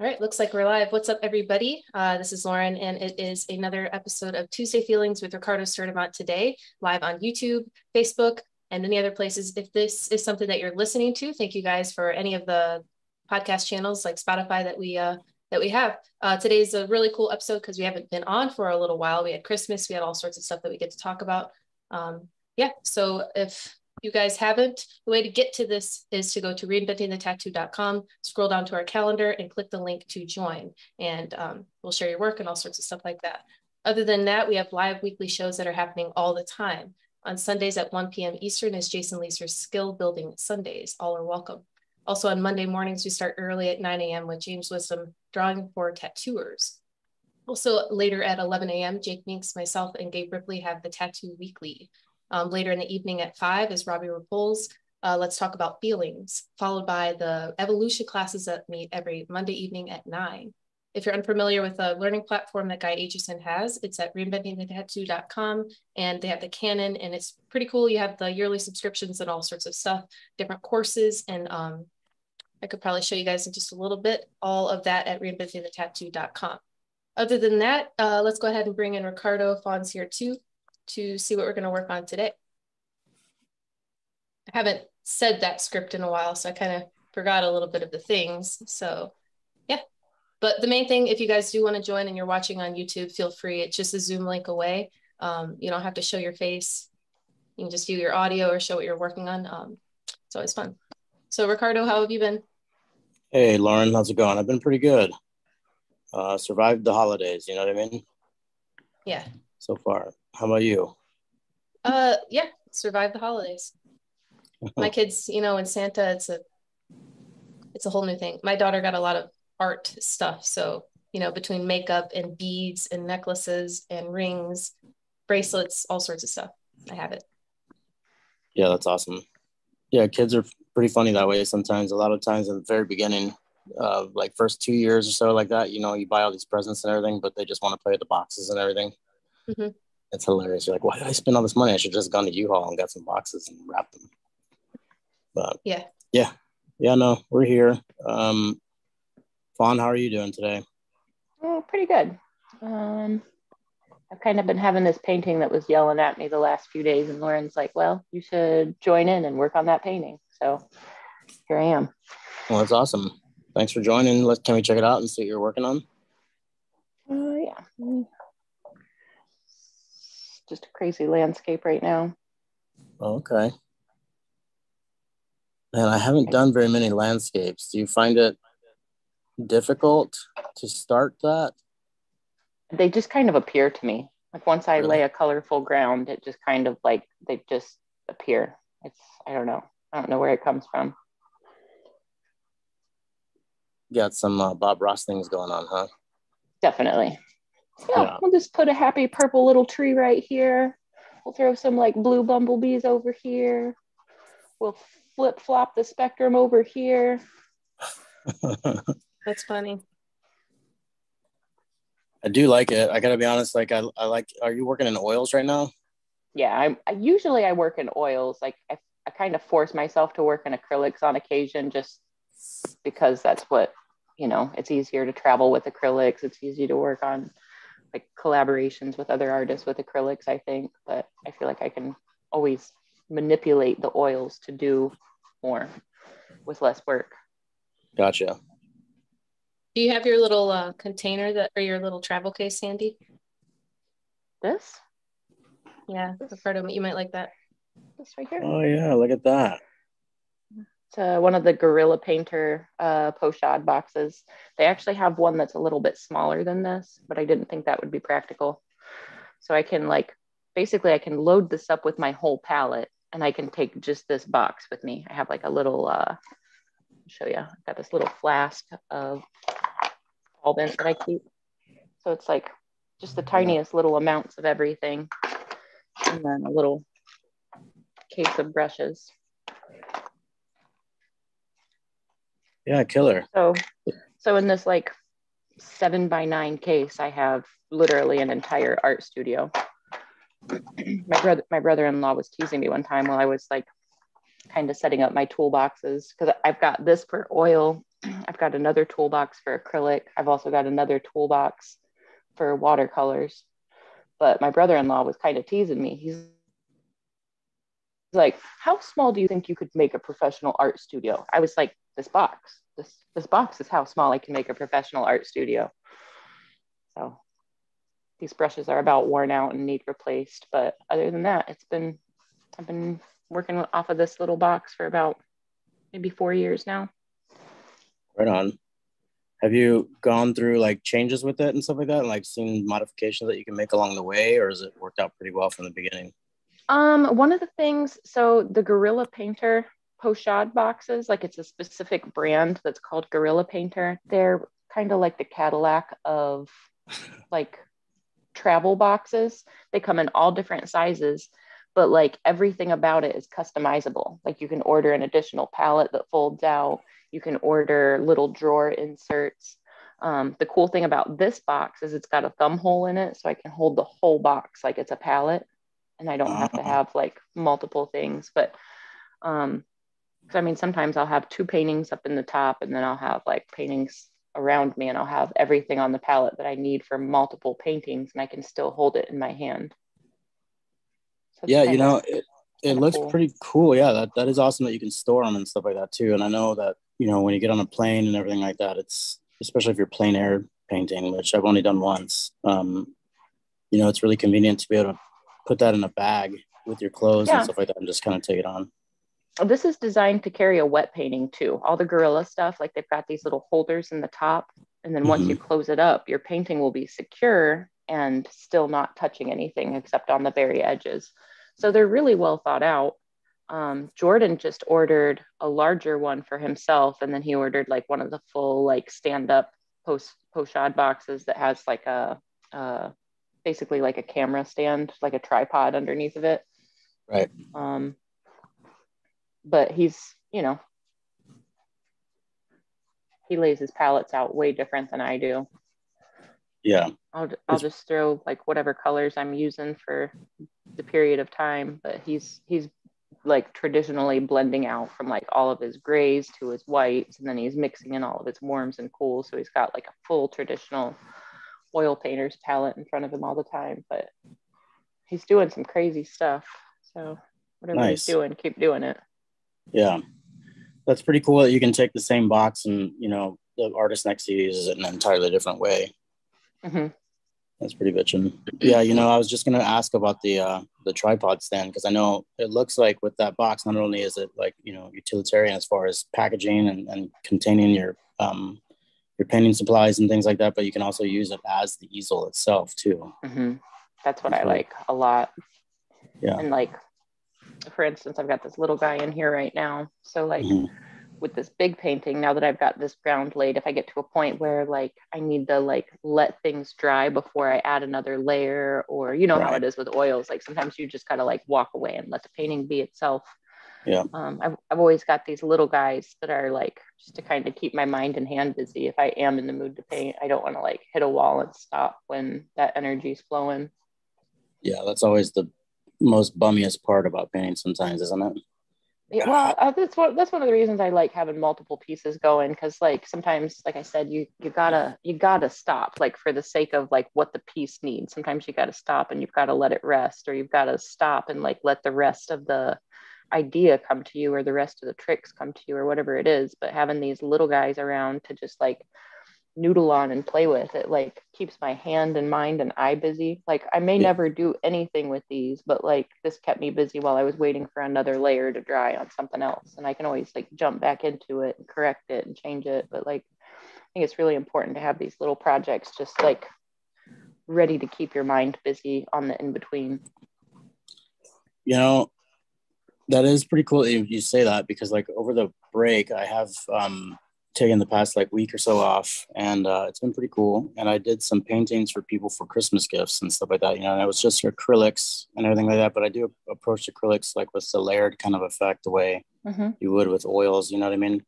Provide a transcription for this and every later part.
All right, looks like we're live. What's up, everybody? Uh, this is Lauren, and it is another episode of Tuesday Feelings with Ricardo Sturdivant today, live on YouTube, Facebook, and many other places. If this is something that you're listening to, thank you guys for any of the podcast channels like Spotify that we uh, that we have. Uh, today's a really cool episode because we haven't been on for a little while. We had Christmas, we had all sorts of stuff that we get to talk about. Um, yeah, so if you guys haven't, the way to get to this is to go to reinventingthetattoo.com, scroll down to our calendar and click the link to join. And um, we'll share your work and all sorts of stuff like that. Other than that, we have live weekly shows that are happening all the time. On Sundays at 1 p.m. Eastern is Jason Leeser's Skill Building Sundays. All are welcome. Also on Monday mornings, we start early at 9 a.m. with James Wisdom drawing for tattooers. Also later at 11 a.m., Jake Minks, myself, and Gabe Ripley have the Tattoo Weekly. Um, later in the evening at five is Robbie Rapols. Uh, let's talk about feelings, followed by the evolution classes that meet every Monday evening at nine. If you're unfamiliar with the learning platform that Guy Aitchison has, it's at reinventingthetattoo.com and they have the Canon and it's pretty cool. You have the yearly subscriptions and all sorts of stuff, different courses. And um, I could probably show you guys in just a little bit, all of that at reinventingthetattoo.com. Other than that, uh, let's go ahead and bring in Ricardo Fons here too to see what we're going to work on today. I haven't said that script in a while, so I kind of forgot a little bit of the things. So, yeah. But the main thing, if you guys do want to join and you're watching on YouTube, feel free. It's just a Zoom link away. Um, you don't have to show your face. You can just do your audio or show what you're working on. Um, it's always fun. So, Ricardo, how have you been? Hey, Lauren, how's it going? I've been pretty good. Uh, survived the holidays, you know what I mean? Yeah. So far. How about you? Uh, yeah, survive the holidays. My kids, you know, in Santa, it's a, it's a whole new thing. My daughter got a lot of art stuff, so you know, between makeup and beads and necklaces and rings, bracelets, all sorts of stuff. I have it. Yeah, that's awesome. Yeah, kids are pretty funny that way sometimes. A lot of times in the very beginning, uh, like first two years or so, like that, you know, you buy all these presents and everything, but they just want to play with the boxes and everything. Mm-hmm. It's hilarious. You're like, why did I spend all this money? I should just gone to U-Haul and got some boxes and wrapped them. But yeah, yeah, yeah. No, we're here. Um, Fawn, how are you doing today? Oh, pretty good. Um, I've kind of been having this painting that was yelling at me the last few days, and Lauren's like, "Well, you should join in and work on that painting." So here I am. Well, that's awesome. Thanks for joining. Let can we check it out and see what you're working on? Uh, yeah just a crazy landscape right now. Okay. And I haven't done very many landscapes. Do you find it difficult to start that? They just kind of appear to me. Like once I really? lay a colorful ground, it just kind of like they just appear. It's I don't know. I don't know where it comes from. Got some uh, Bob Ross things going on, huh? Definitely yeah, yeah, we'll just put a happy purple little tree right here. We'll throw some like blue bumblebees over here. We'll flip flop the spectrum over here. That's funny. I do like it. I gotta be honest. Like I, I like. Are you working in oils right now? Yeah, I, I usually I work in oils. Like I, I kind of force myself to work in acrylics on occasion, just because that's what you know. It's easier to travel with acrylics. It's easy to work on like collaborations with other artists with acrylics, I think, but I feel like I can always manipulate the oils to do more with less work. Gotcha. Do you have your little uh, container that or your little travel case handy? This? Yeah, Ricardo, you might like that. This right here. Oh yeah, look at that. Uh, one of the Guerrilla Painter uh, pochade boxes. They actually have one that's a little bit smaller than this, but I didn't think that would be practical. So I can like, basically I can load this up with my whole palette and I can take just this box with me. I have like a little, uh, show you, I've got this little flask of solvent that I keep. So it's like just the tiniest little amounts of everything. And then a little case of brushes. Yeah, killer. So, so in this like seven by nine case, I have literally an entire art studio. my brother, my brother-in-law was teasing me one time while I was like kind of setting up my toolboxes because I've got this for oil I've got another toolbox for acrylic. I've also got another toolbox for watercolors. But my brother-in-law was kind of teasing me. He's like, "How small do you think you could make a professional art studio?" I was like, "This box. This this box is how small I can make a professional art studio." So these brushes are about worn out and need replaced. But other than that, it's been I've been working off of this little box for about maybe four years now. Right on. Have you gone through like changes with it and stuff like that, and like seen modifications that you can make along the way, or has it worked out pretty well from the beginning? Um, one of the things, so the Guerrilla Painter Pochade boxes, like it's a specific brand that's called Guerrilla Painter. They're kind of like the Cadillac of like travel boxes. They come in all different sizes, but like everything about it is customizable. Like you can order an additional palette that folds out you can order little drawer inserts. Um, the cool thing about this box is it's got a thumb hole in it, so I can hold the whole box like it's a palette, and I don't have to ah. have like multiple things. But um, I mean, sometimes I'll have two paintings up in the top, and then I'll have like paintings around me, and I'll have everything on the palette that I need for multiple paintings, and I can still hold it in my hand. So yeah, you know, it, it looks cool. pretty cool. Yeah, that, that is awesome that you can store them and stuff like that too. And I know that you know, when you get on a plane and everything like that, it's especially if you're plein air painting, which I've only done once. Um, you know, it's really convenient to be able to put that in a bag with your clothes yeah. and stuff like that and just kind of take it on. This is designed to carry a wet painting too. All the Guerrilla stuff, like they've got these little holders in the top. And then once mm-hmm. you close it up, your painting will be secure and still not touching anything except on the very edges. So they're really well thought out um, Jordan just ordered a larger one for himself, and then he ordered like one of the full like stand up post pochade boxes that has like a uh, basically like a camera stand, like a tripod underneath of it. Right. Um, but he's you know he lays his palettes out way different than I do. Yeah. I'll I'll just throw like whatever colors I'm using for the period of time, but he's he's like traditionally blending out from like all of his grays to his whites and then he's mixing in all of his warms and cools so he's got like a full traditional oil painter's palette in front of him all the time but he's doing some crazy stuff so whatever nice. he's doing keep doing it yeah that's pretty cool that you can take the same box and you know the artist next to you uses it in an entirely different way mm-hmm. That's pretty bitchin'. Yeah, you know, I was just gonna ask about the uh, the tripod stand because I know it looks like with that box, not only is it like you know utilitarian as far as packaging and, and containing your um, your painting supplies and things like that, but you can also use it as the easel itself too. Mm-hmm. That's what That's I like a lot. Yeah, and like for instance, I've got this little guy in here right now, so like. Mm-hmm with this big painting now that I've got this ground laid, if I get to a point where like I need to like let things dry before I add another layer, or you know right. how it is with oils, like sometimes you just gotta like walk away and let the painting be itself. Yeah. Um, I've, I've always got these little guys that are like just to kind of keep my mind and hand busy. If I am in the mood to paint, I don't want to like hit a wall and stop when that energy is flowing. Yeah, that's always the most bummiest part about painting sometimes, isn't it? Yeah, well, uh, that's what that's one of the reasons I like having multiple pieces going because like sometimes, like I said, you you gotta you gotta stop like for the sake of like what the piece needs. Sometimes you gotta stop and you've got to let it rest, or you've got to stop and like let the rest of the idea come to you, or the rest of the tricks come to you, or whatever it is. But having these little guys around to just like noodle on and play with it like keeps my hand and mind and eye busy like i may yeah. never do anything with these but like this kept me busy while i was waiting for another layer to dry on something else and i can always like jump back into it and correct it and change it but like i think it's really important to have these little projects just like ready to keep your mind busy on the in between you know that is pretty cool that you say that because like over the break i have um taken the past like week or so off and uh, it's been pretty cool and i did some paintings for people for christmas gifts and stuff like that you know and it was just acrylics and everything like that but i do approach acrylics like with the layered kind of effect the way mm-hmm. you would with oils you know what i mean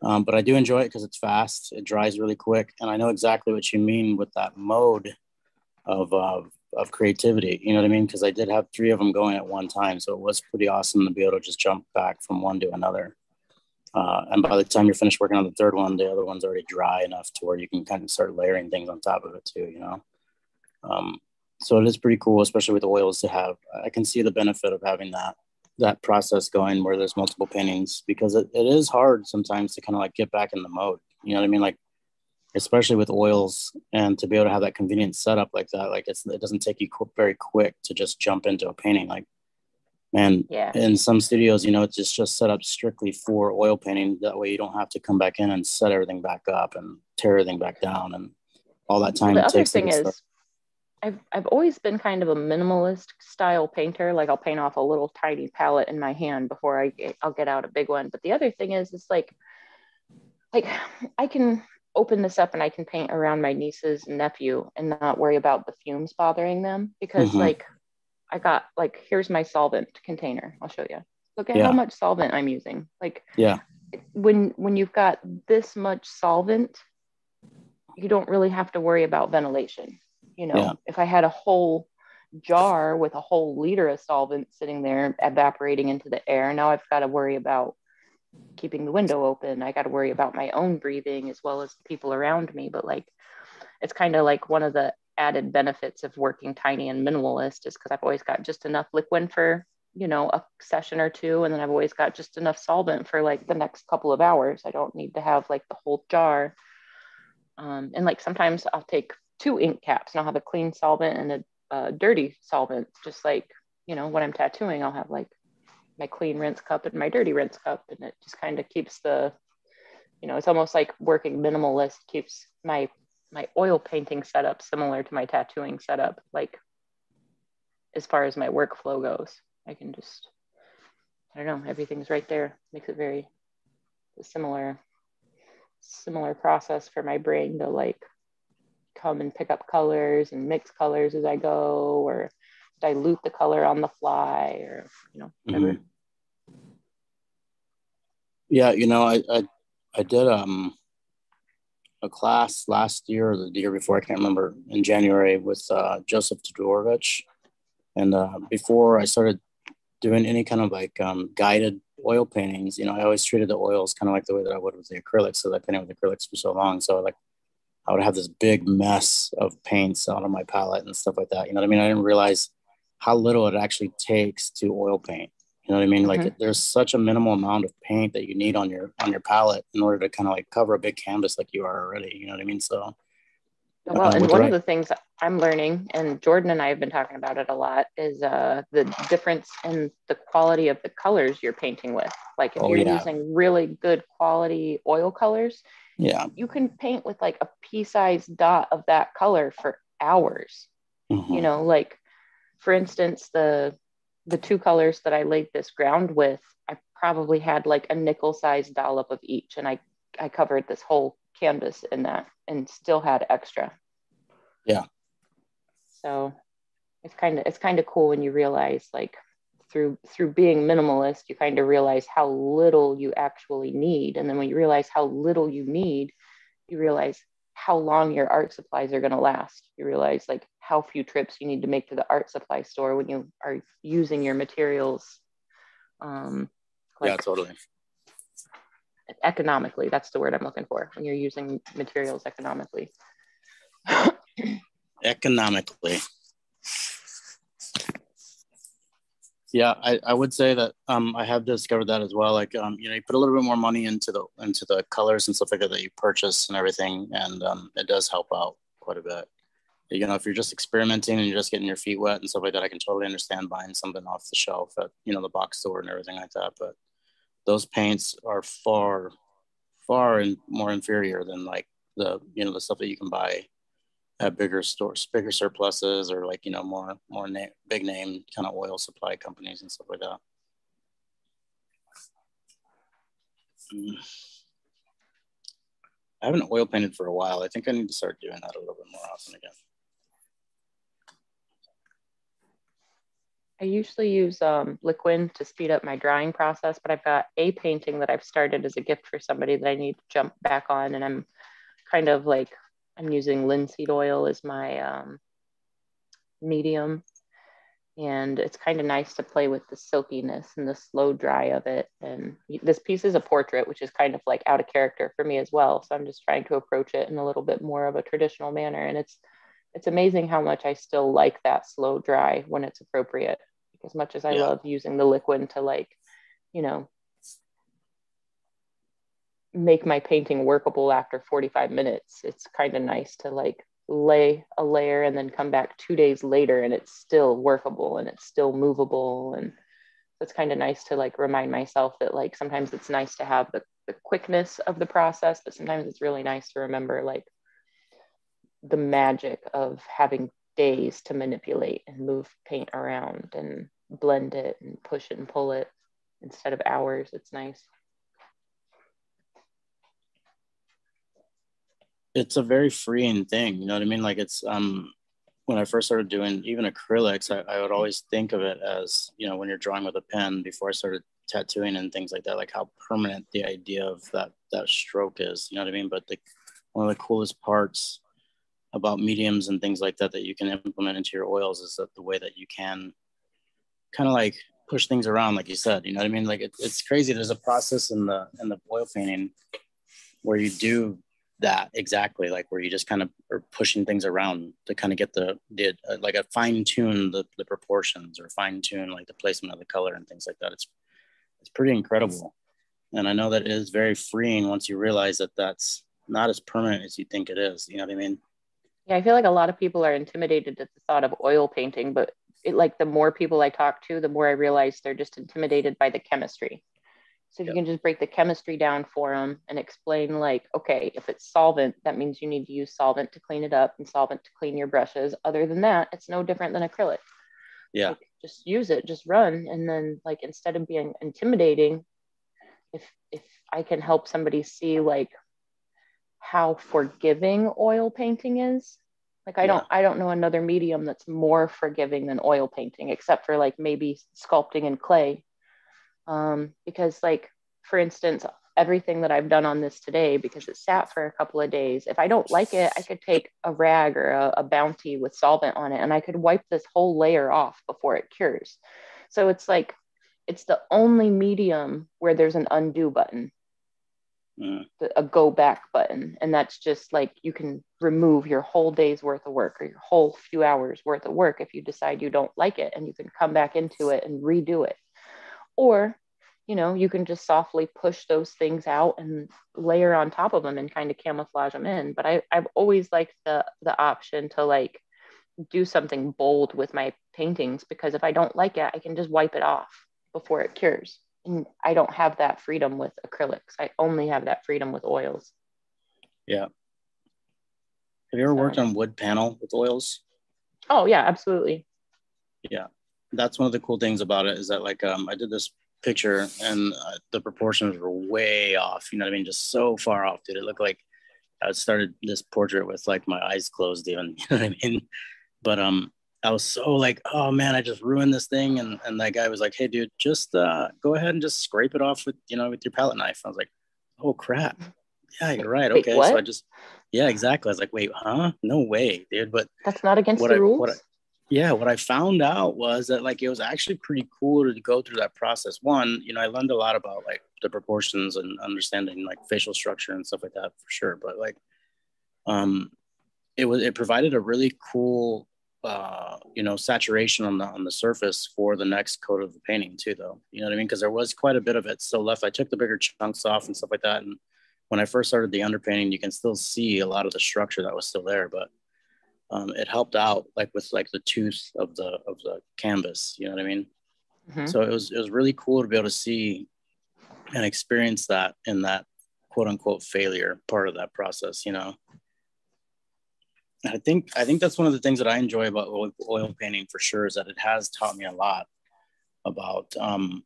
um, but i do enjoy it because it's fast it dries really quick and i know exactly what you mean with that mode of uh, of creativity you know what i mean because i did have three of them going at one time so it was pretty awesome to be able to just jump back from one to another Uh, and by the time you're finished working on the third one, the other one's already dry enough to where you can kind of start layering things on top of it too, you know? Um, so it is pretty cool, especially with oils to have, I can see the benefit of having that, that process going where there's multiple paintings because it, it is hard sometimes to kind of like get back in the mode. You know what I mean? Like, especially with oils and to be able to have that convenient setup like that, like it's, it doesn't take you qu- very quick to just jump into a painting. Like man yeah. in some studios, you know, it's just, just set up strictly for oil painting. That way you don't have to come back in and set everything back up and tear everything back down and all that time. Well, the other thing is, I've, I've always been kind of a minimalist style painter. Like I'll paint off a little tiny palette in my hand before I get, I'll get out a big one. But the other thing is, it's like, like I can open this up and I can paint around my nieces and nephew and not worry about the fumes bothering them because mm-hmm. like I got like, here's my solvent container. I'll show you. Look at yeah. how much solvent I'm using. Like, yeah, when when you've got this much solvent, you don't really have to worry about ventilation. You know, yeah. if I had a whole jar with a whole liter of solvent sitting there evaporating into the air, now I've got to worry about keeping the window open. I got to worry about my own breathing as well as the people around me. But like, it's kind of like one of the added benefits of working tiny and minimalist is because I've always got just enough liquid for, you know, a session or two. And then I've always got just enough solvent for like the next couple of hours. I don't need to have like the whole jar. Um, and like sometimes I'll take two ink caps and I'll have a clean solvent and a, a dirty solvent. Just like, you know, when I'm tattooing, I'll have like my clean rinse cup and my dirty rinse cup. And it just kind of keeps the, you know, it's almost like working minimalist keeps my my oil painting setup similar to my tattooing setup like as far as my workflow goes i can just i don't know everything's right there makes it very similar similar process for my brain to like come and pick up colors and mix colors as i go or dilute the color on the fly or you know whatever mm-hmm. yeah you know I, I i did um a class last year or the year before, I can't remember, in January with uh, Joseph Todorovitch. And uh, before I started doing any kind of like um, guided oil paintings, you know, I always treated the oils kind of like the way that I would with the acrylics. So I painted with acrylics for so long. So like I would have this big mess of paints out on my palette and stuff like that. You know what I mean? I didn't realize how little it actually takes to oil paint. You know what I mean? Mm-hmm. Like there's such a minimal amount of paint that you need on your on your palette in order to kind of like cover a big canvas like you are already. You know what I mean? So well, and one of the things I'm learning, and Jordan and I have been talking about it a lot, is uh, the difference in the quality of the colors you're painting with. Like if oh, you're yeah. using really good quality oil colors, yeah, you can paint with like a pea-sized dot of that color for hours. Mm-hmm. You know, like for instance, the the two colors that I laid this ground with, I probably had like a nickel sized dollop of each. And I, I covered this whole canvas in that and still had extra. Yeah. So it's kind of, it's kind of cool when you realize like through, through being minimalist, you kind of realize how little you actually need. And then when you realize how little you need, you realize how long your art supplies are going to last. You realize like how few trips you need to make to the art supply store when you are using your materials. Um, like yeah, totally. Economically, that's the word I'm looking for. When you're using materials economically. economically. Yeah, I, I would say that um, I have discovered that as well. Like, um, you know, you put a little bit more money into the into the colors and stuff like that that you purchase and everything, and um, it does help out quite a bit. You know, if you're just experimenting and you're just getting your feet wet and stuff like that, I can totally understand buying something off the shelf at you know the box store and everything like that. But those paints are far, far and more inferior than like the you know the stuff that you can buy at bigger stores, bigger surpluses, or like you know more more na- big name kind of oil supply companies and stuff like that. Mm. I haven't oil painted for a while. I think I need to start doing that a little bit more often again. I usually use um, liquid to speed up my drying process, but I've got a painting that I've started as a gift for somebody that I need to jump back on, and I'm kind of like I'm using linseed oil as my um, medium. and it's kind of nice to play with the silkiness and the slow dry of it. And this piece is a portrait which is kind of like out of character for me as well. So i'm just trying to approach it in a little bit more of a traditional manner. And it's it's amazing how much i still like that slow dry when it's appropriate as much as i yeah. love using the liquid to like you know make my painting workable after 45 minutes it's kind of nice to like lay a layer and then come back two days later and it's still workable and it's still movable and it's kind of nice to like remind myself that like sometimes it's nice to have the, the quickness of the process but sometimes it's really nice to remember like the magic of having days to manipulate and move paint around and blend it and push it and pull it instead of hours it's nice it's a very freeing thing. You know what I mean? Like it's um when I first started doing even acrylics, I, I would always think of it as, you know, when you're drawing with a pen before I started tattooing and things like that, like how permanent the idea of that that stroke is. You know what I mean? But the one of the coolest parts about mediums and things like that that you can implement into your oils is that the way that you can kind of like push things around, like you said. You know what I mean? Like it, it's crazy. There's a process in the in the oil painting where you do that exactly like where you just kind of are pushing things around to kind of get the, the uh, like a fine tune the, the proportions or fine tune like the placement of the color and things like that it's it's pretty incredible and i know that it is very freeing once you realize that that's not as permanent as you think it is you know what i mean yeah i feel like a lot of people are intimidated at the thought of oil painting but it, like the more people i talk to the more i realize they're just intimidated by the chemistry so if yep. you can just break the chemistry down for them and explain like, okay, if it's solvent, that means you need to use solvent to clean it up and solvent to clean your brushes. Other than that, it's no different than acrylic. Yeah. Like, just use it, just run. And then like instead of being intimidating, if if I can help somebody see like how forgiving oil painting is, like I yeah. don't I don't know another medium that's more forgiving than oil painting, except for like maybe sculpting in clay. Um, because like for instance everything that i've done on this today because it sat for a couple of days if i don't like it i could take a rag or a, a bounty with solvent on it and i could wipe this whole layer off before it cures. So it's like it's the only medium where there's an undo button mm. a go back button and that's just like you can remove your whole day's worth of work or your whole few hours worth of work if you decide you don't like it and you can come back into it and redo it or, you know, you can just softly push those things out and layer on top of them and kind of camouflage them in. But I, I've always liked the the option to like do something bold with my paintings because if I don't like it, I can just wipe it off before it cures. And I don't have that freedom with acrylics. I only have that freedom with oils. Yeah. Have you ever so, worked on wood panel with oils? Oh yeah, absolutely. Yeah that's one of the cool things about it is that like um, I did this picture and uh, the proportions were way off. You know what I mean? Just so far off, dude. It looked like I started this portrait with like my eyes closed, even. You know what I mean? But um, I was so like, oh man, I just ruined this thing. And and that guy was like, hey, dude, just uh, go ahead and just scrape it off with you know with your palette knife. I was like, oh crap. Yeah, you're right. Okay, wait, so I just yeah, exactly. I was like, wait, huh? No way, dude. But that's not against the I, rules. I, yeah what i found out was that like it was actually pretty cool to go through that process one you know i learned a lot about like the proportions and understanding like facial structure and stuff like that for sure but like um it was it provided a really cool uh you know saturation on the on the surface for the next coat of the painting too though. You know what i mean? Because there was quite a bit of it still left. I took the bigger chunks off and stuff like that and when i first started the underpainting you can still see a lot of the structure that was still there but um, it helped out like with like the tooth of the of the canvas you know what i mean? Mm-hmm. so it was it was really cool to be able to see and experience that in that quote unquote failure part of that process you know i think i think that's one of the things that i enjoy about oil, oil painting for sure is that it has taught me a lot about um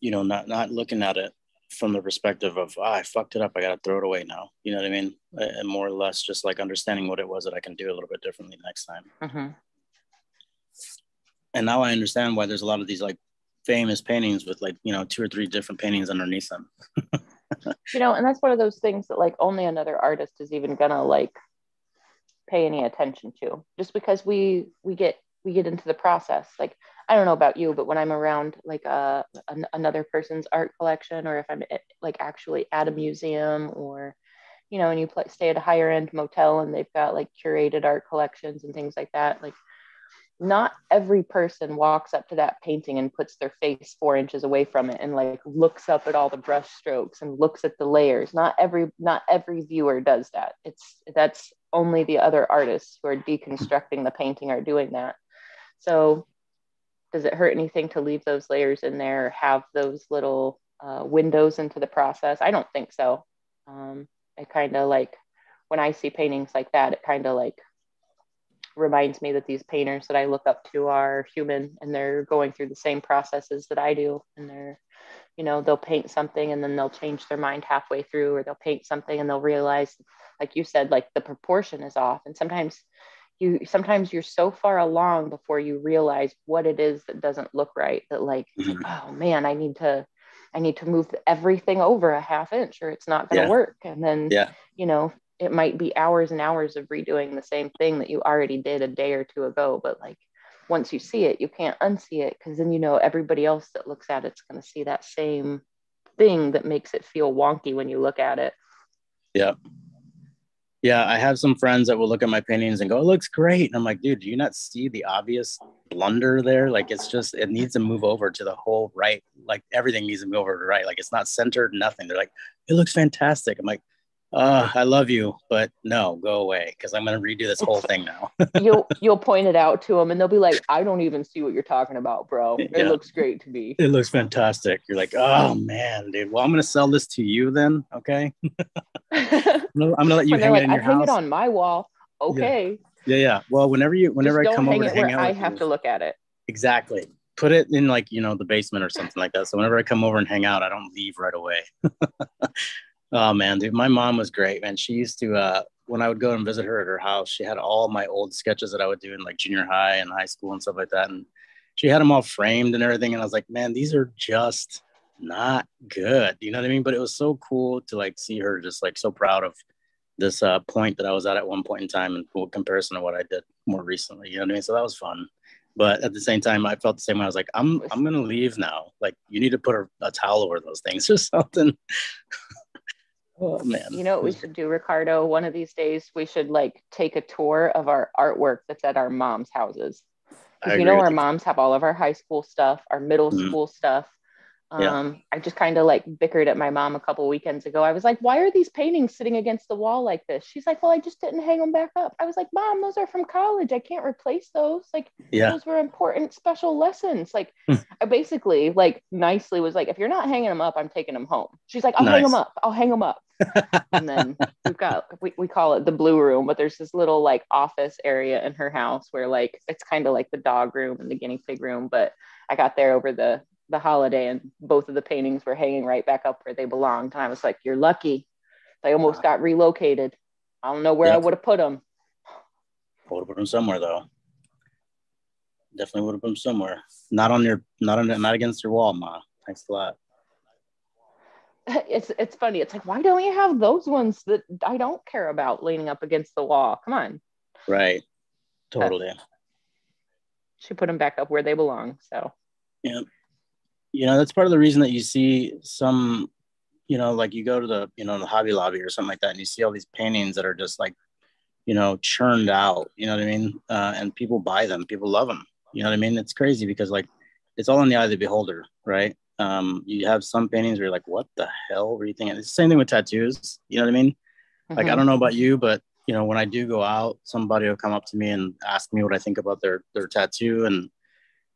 you know not not looking at it from the perspective of oh, I fucked it up, I got to throw it away now. You know what I mean? And more or less just like understanding what it was that I can do a little bit differently next time. Mm-hmm. And now I understand why there's a lot of these like famous paintings with like you know two or three different paintings underneath them. you know, and that's one of those things that like only another artist is even gonna like pay any attention to, just because we we get we get into the process. Like i don't know about you but when i'm around like a, an, another person's art collection or if i'm at, like actually at a museum or you know and you play, stay at a higher end motel and they've got like curated art collections and things like that like not every person walks up to that painting and puts their face four inches away from it and like looks up at all the brush strokes and looks at the layers. Not every not every viewer does that. It's that's only the other artists who are deconstructing the painting are doing that. So does it hurt anything to leave those layers in there or have those little uh, windows into the process? I don't think so. Um, it kind of like when i see paintings like that it kind of like reminds me that these painters that I look up to are human and they're going through the same processes that I do. And they're, you know, they'll paint something and then they'll change their mind halfway through, or they'll paint something and they'll realize, like you said, like the proportion is off. And sometimes you, sometimes you're so far along before you realize what it is that doesn't look right that, like, mm-hmm. oh man, I need to, I need to move everything over a half inch or it's not going to yeah. work. And then, yeah. you know, it might be hours and hours of redoing the same thing that you already did a day or two ago but like once you see it you can't unsee it because then you know everybody else that looks at it's going to see that same thing that makes it feel wonky when you look at it. Yeah yeah i have some friends that will look at my paintings and go it looks great. And i'm like dude do you not see the obvious blunder there? Like it's just it needs to move over to the whole right. Like everything needs to move over to right. Like it's not centered nothing. They're like it looks fantastic. I'm like uh, I love you, but no, go away because I'm going to redo this whole thing now. you'll you'll point it out to them, and they'll be like, "I don't even see what you're talking about, bro. It yeah. looks great to me. It looks fantastic." You're like, "Oh man, dude. Well, I'm going to sell this to you then, okay? I'm going to let you hang like, it in your I house. Hang it on my wall, okay? Yeah, yeah. yeah. Well, whenever you whenever Just I come over to hang out, I have you, to look at it. Exactly. Put it in like you know the basement or something like that. So whenever I come over and hang out, I don't leave right away. Oh man, dude, my mom was great, man. She used to uh when I would go and visit her at her house, she had all my old sketches that I would do in like junior high and high school and stuff like that. And she had them all framed and everything. And I was like, man, these are just not good. You know what I mean? But it was so cool to like see her just like so proud of this uh, point that I was at at one point in time in comparison to what I did more recently. You know what I mean? So that was fun. But at the same time, I felt the same way. I was like, I'm I'm gonna leave now. Like, you need to put a, a towel over those things or something. Oh man. You know what we should do, Ricardo? One of these days we should like take a tour of our artwork that's at our mom's houses. You know our moms have all of our high school stuff, our middle mm-hmm. school stuff, um, yeah. I just kind of like bickered at my mom a couple weekends ago. I was like, why are these paintings sitting against the wall like this? She's like, well, I just didn't hang them back up. I was like, mom, those are from college. I can't replace those. Like, yeah. those were important special lessons. Like, hmm. I basically like nicely was like, if you're not hanging them up, I'm taking them home. She's like, I'll nice. hang them up. I'll hang them up. and then we've got, we, we call it the blue room, but there's this little like office area in her house where like, it's kind of like the dog room and the guinea pig room. But I got there over the the holiday and both of the paintings were hanging right back up where they belonged. And I was like, you're lucky. They almost got relocated. I don't know where I would have put them. I would have put them somewhere though. Definitely would have put them somewhere. Not on your, not on, not against your wall, ma. Thanks a lot. It's it's funny. It's like, why don't you have those ones that I don't care about leaning up against the wall? Come on. Right. Totally. she put them back up where they belong. So. Yeah you know that's part of the reason that you see some you know like you go to the you know the hobby lobby or something like that and you see all these paintings that are just like you know churned out you know what i mean uh, and people buy them people love them you know what i mean it's crazy because like it's all in the eye of the beholder right um, you have some paintings where you're like what the hell were you thinking it's the same thing with tattoos you know what i mean mm-hmm. like i mm-hmm. don't know about you but you know when i do go out somebody will come up to me and ask me what i think about their their tattoo and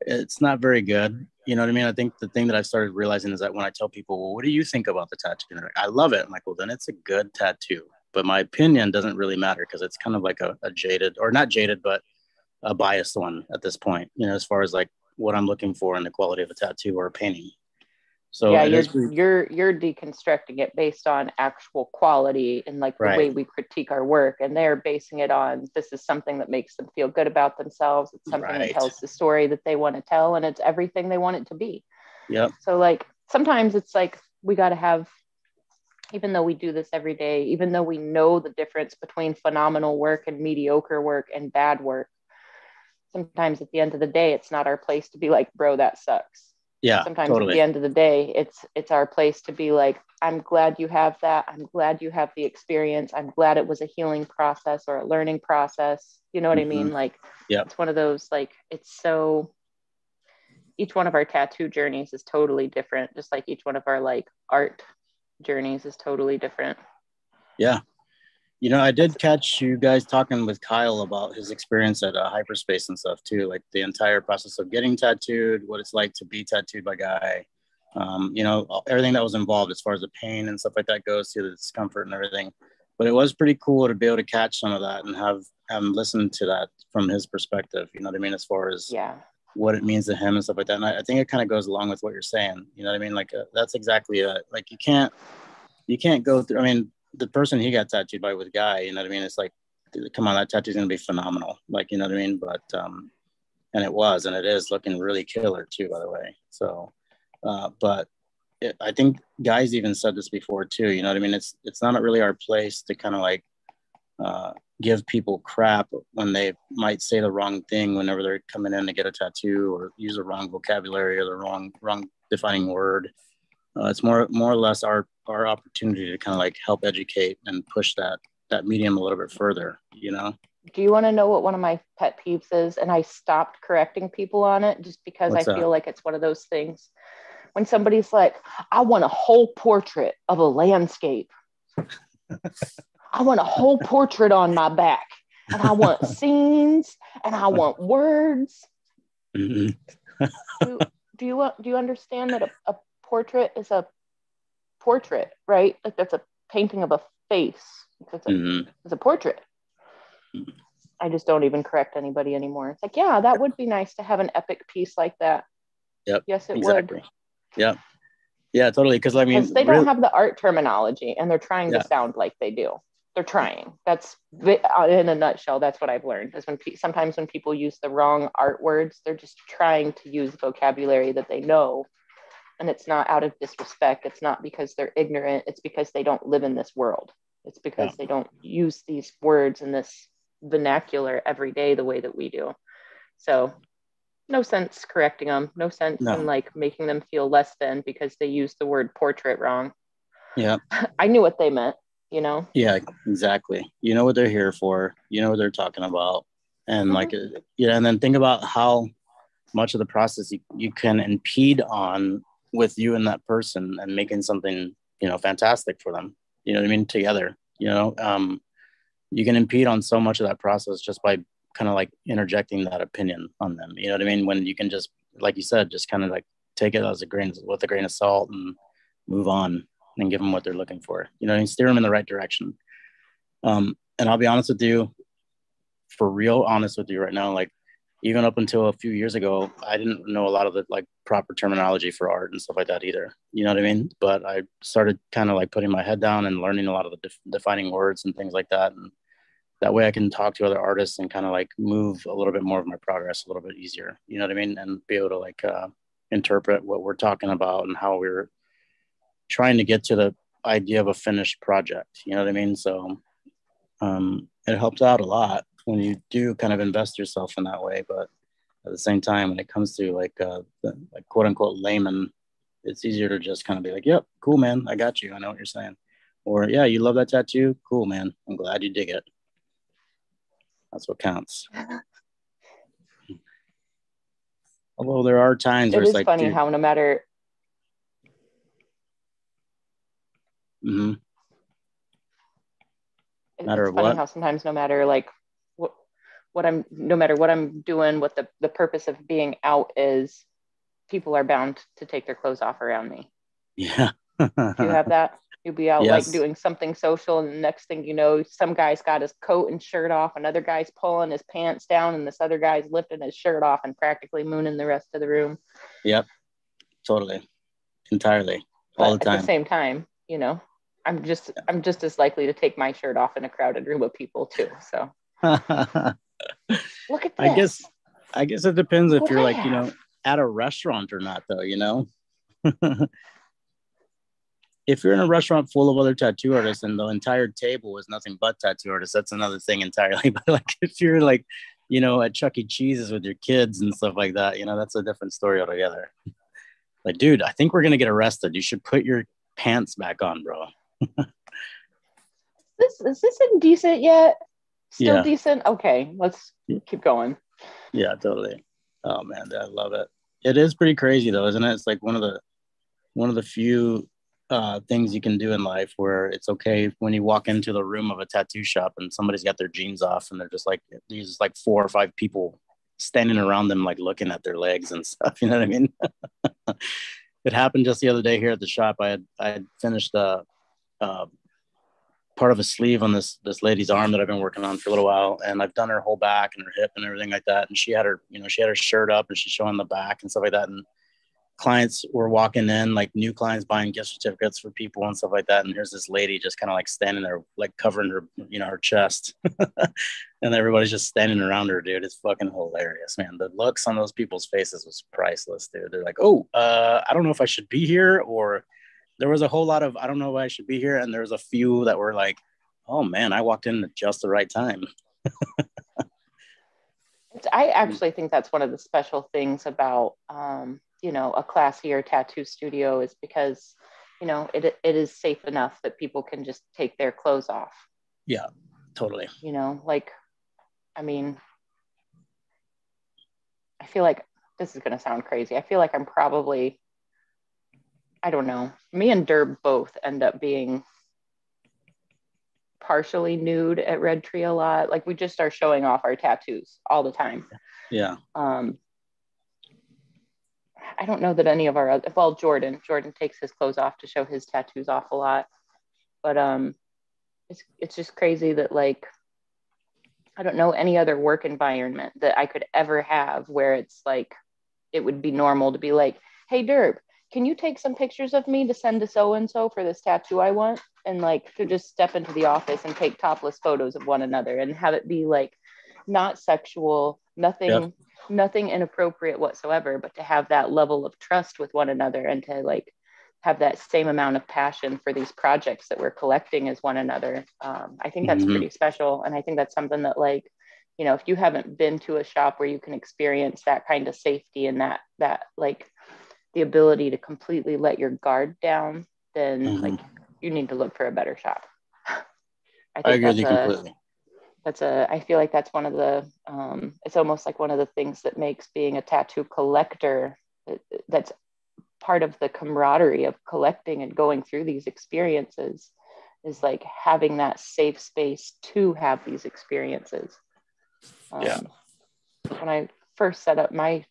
it's not very good. You know what I mean? I think the thing that I've started realizing is that when I tell people, well, what do you think about the tattoo? And like, I love it. I'm like, well, then it's a good tattoo. But my opinion doesn't really matter because it's kind of like a, a jaded or not jaded, but a biased one at this point, you know, as far as like what I'm looking for in the quality of a tattoo or a painting. So yeah, you're, you're you're deconstructing it based on actual quality and like the right. way we critique our work, and they're basing it on this is something that makes them feel good about themselves. It's something right. that tells the story that they want to tell, and it's everything they want it to be. Yeah. So like sometimes it's like we got to have, even though we do this every day, even though we know the difference between phenomenal work and mediocre work and bad work, sometimes at the end of the day, it's not our place to be like, bro, that sucks. Yeah. Sometimes totally. at the end of the day, it's it's our place to be like, I'm glad you have that. I'm glad you have the experience. I'm glad it was a healing process or a learning process. You know what mm-hmm. I mean? Like, yeah, it's one of those like it's so each one of our tattoo journeys is totally different, just like each one of our like art journeys is totally different. Yeah. You know, I did catch you guys talking with Kyle about his experience at uh, Hyperspace and stuff too, like the entire process of getting tattooed, what it's like to be tattooed by Guy, um, you know, everything that was involved as far as the pain and stuff like that goes to the discomfort and everything. But it was pretty cool to be able to catch some of that and have um, listen to that from his perspective. You know what I mean? As far as yeah, what it means to him and stuff like that. And I, I think it kind of goes along with what you're saying. You know what I mean? Like uh, that's exactly it. Like you can't, you can't go through. I mean, the person he got tattooed by with Guy, you know what I mean? It's like, come on, that tattoo's gonna be phenomenal. Like, you know what I mean? But um, and it was, and it is looking really killer too, by the way. So, uh, but it, I think Guy's even said this before too. You know what I mean? It's it's not really our place to kind of like uh, give people crap when they might say the wrong thing whenever they're coming in to get a tattoo or use the wrong vocabulary or the wrong wrong defining word. Uh, it's more more or less our our opportunity to kind of like help educate and push that that medium a little bit further. You know. Do you want to know what one of my pet peeves is? And I stopped correcting people on it just because What's I that? feel like it's one of those things. When somebody's like, "I want a whole portrait of a landscape." I want a whole portrait on my back, and I want scenes, and I want words. Mm-hmm. do, do, you do you understand that a, a portrait is a portrait, right? Like that's a painting of a face. It's a, mm-hmm. it's a portrait. I just don't even correct anybody anymore. It's like, yeah, that would be nice to have an epic piece like that. Yep. Yes, it exactly. would. Yep. Yeah, totally. Because I mean, they don't really... have the art terminology, and they're trying yeah. to sound like they do they're trying. That's uh, in a nutshell. That's what I've learned is when pe- sometimes when people use the wrong art words, they're just trying to use vocabulary that they know, and it's not out of disrespect. It's not because they're ignorant. It's because they don't live in this world. It's because yeah. they don't use these words in this vernacular every day the way that we do. So, no sense correcting them. No sense no. in like making them feel less than because they used the word portrait wrong. Yeah, I knew what they meant you know yeah exactly you know what they're here for you know what they're talking about and mm-hmm. like uh, yeah and then think about how much of the process you, you can impede on with you and that person and making something you know fantastic for them. You know what i mean? Together you know? Um you can impede on so much of that process just by kind of like interjecting that opinion on them. You know what i mean? When you can just like you said just kind of like take it as a grain with a grain of salt and move on and give them what they're looking for, you know, and steer them in the right direction. Um, and I'll be honest with you, for real honest with you right now, like even up until a few years ago, I didn't know a lot of the like proper terminology for art and stuff like that either. You know what I mean? But I started kind of like putting my head down and learning a lot of the def- defining words and things like that. And that way I can talk to other artists and kind of like move a little bit more of my progress a little bit easier. You know what I mean? And be able to like uh, interpret what we're talking about and how we're trying to get to the idea of a finished project. You know what I mean? So um, it helps out a lot when you do kind of invest yourself in that way. But at the same time, when it comes to like, uh, the, like quote unquote layman, it's easier to just kind of be like, yep, cool, man. I got you. I know what you're saying. Or, yeah, you love that tattoo? Cool, man. I'm glad you dig it. That's what counts. Although there are times it where it's like, funny dude, how no matter Mm-hmm. Matter it's funny what? how sometimes no matter like what I'm no matter what I'm doing, what the, the purpose of being out is, people are bound to take their clothes off around me. Yeah. you have that? You'll be out yes. like doing something social, and the next thing you know, some guy's got his coat and shirt off, another guy's pulling his pants down, and this other guy's lifting his shirt off and practically mooning the rest of the room. Yep. Totally. Entirely. All the time. At the same time, you know, I'm just I'm just as likely to take my shirt off in a crowded room of people too. So look at this. I guess I guess it depends if what you're like, you know, at a restaurant or not though, you know. if you're in a restaurant full of other tattoo artists and the entire table is nothing but tattoo artists, that's another thing entirely. But like if you're like, you know, at Chuck E. Cheese's with your kids and stuff like that. You know, that's a different story altogether. Like, dude, I think we're gonna get arrested. You should put your pants back on, bro. this is this indecent yet? Still Yeah. decent? Okay, let's keep going. Yeah, totally. Oh man, I love it. It is pretty crazy though, isn't it? It's like one of the one of the few uh, things you can do in life where it's okay when you walk into the room of a tattoo shop and somebody's got their jeans off and they're just like these like four or five people standing around them like looking at their legs and stuff. You know what I mean? it happened just the other day here at the shop. I had I had finished uh, uh, part of a sleeve on this this lady's arm that I've been working on for a little while, and I've done her whole back and her hip and everything like that. And she had her, you know, she had her shirt up and she's showing the back and stuff like that. And clients were walking in, like new clients buying gift certificates for people and stuff like that. And here's this lady just kind of like standing there, like covering her, you know, her chest, and everybody's just standing around her, dude. It's fucking hilarious, man. The looks on those people's faces was priceless, dude. They're like, oh, uh, I don't know if I should be here or there was a whole lot of I don't know why I should be here, and there was a few that were like, "Oh man, I walked in at just the right time." I actually think that's one of the special things about, um, you know, a classier tattoo studio is because, you know, it, it is safe enough that people can just take their clothes off. Yeah, totally. You know, like, I mean, I feel like this is going to sound crazy. I feel like I'm probably, I don't know, me and Derb both end up being partially nude at Red Tree a lot. Like we just are showing off our tattoos all the time. Yeah, Um, I don't know that any of our other, well, Jordan, Jordan takes his clothes off to show his tattoos off a lot, but um, it's it's just crazy that like I don't know any other work environment that I could ever have where it's like it would be normal to be like, hey, Derb, can you take some pictures of me to send to so and so for this tattoo I want? And like to just step into the office and take topless photos of one another and have it be like not sexual, nothing, nothing inappropriate whatsoever, but to have that level of trust with one another and to like have that same amount of passion for these projects that we're collecting as one another. Um, I think that's Mhm. pretty special. And I think that's something that like, you know, if you haven't been to a shop where you can experience that kind of safety and that, that like the ability to completely let your guard down, then Mhm. like you need to look for a better shop. I I agree with you completely. that's a i feel like that's one of the um, it's almost like one of the things that makes being a tattoo collector that's part of the camaraderie of collecting and going through these experiences is like having that safe space to have these experiences um, Yeah. when i first set up my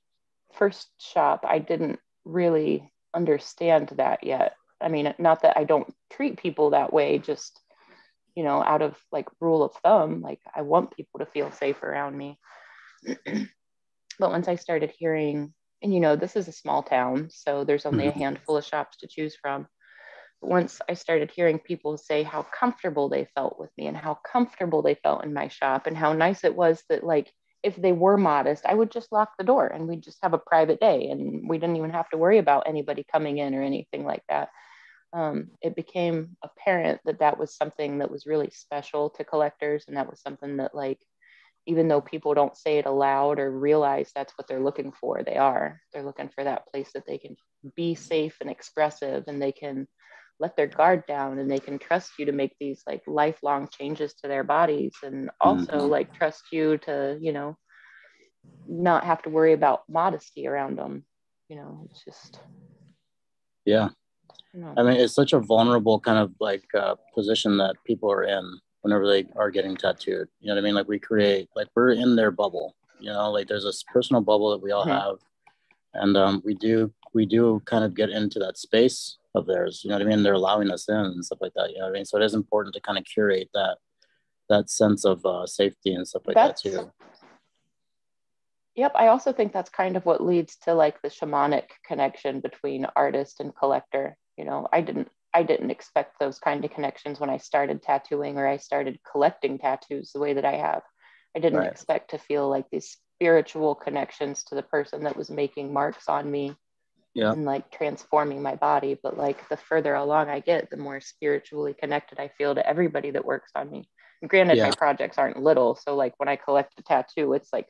first shop i didn't really understand that yet i mean not that i don't treat people that way just you know, out of like rule of thumb, like I want people to feel safe around me. but once I started hearing, and you know, this is a small town, so there's only a Mhm. handful of shops to choose from. But once I started hearing people say how comfortable they felt with me and how comfortable they felt in my shop and how nice it was that like if they were modest, I would just lock the door and we'd just have a private day and we didn't even have to worry about anybody coming in or anything like that. Um, it became apparent that that was something that was really special to collectors and that was something that like even though people don't say it aloud or realize that's what they're looking for they are. They're looking for that place that they can be safe and expressive and they can let their guard down and they can trust you to make these like lifelong changes to their bodies and also Mhm. like trust you to you know not have to worry about modesty around them you know it's just Yeah, know, I mean, it's such a vulnerable kind of like uh, position that people are in whenever they are getting tattooed. You know what I mean? Like we create, like we're in their bubble. You know, like there's this personal bubble that we all Mhm. have, and um, we do we do kind of get into that space of theirs. You know what I mean? They're allowing us in and stuff like that. You know what I mean? So it is important to kind of curate that that sense of uh, safety and stuff like That's- that too. Yep, I also think that's kind of what leads to like the shamanic connection between artist and collector. You know, I didn't I didn't expect those kind of connections when I started tattooing or I started collecting tattoos the way that I have. I didn't Right. expect to feel like these spiritual connections to the person that was making marks on me yeah and like transforming my body but like the further along i get the more spiritually connected i feel to everybody that works on me granted yeah. my projects aren't little so like when i collect a tattoo it's like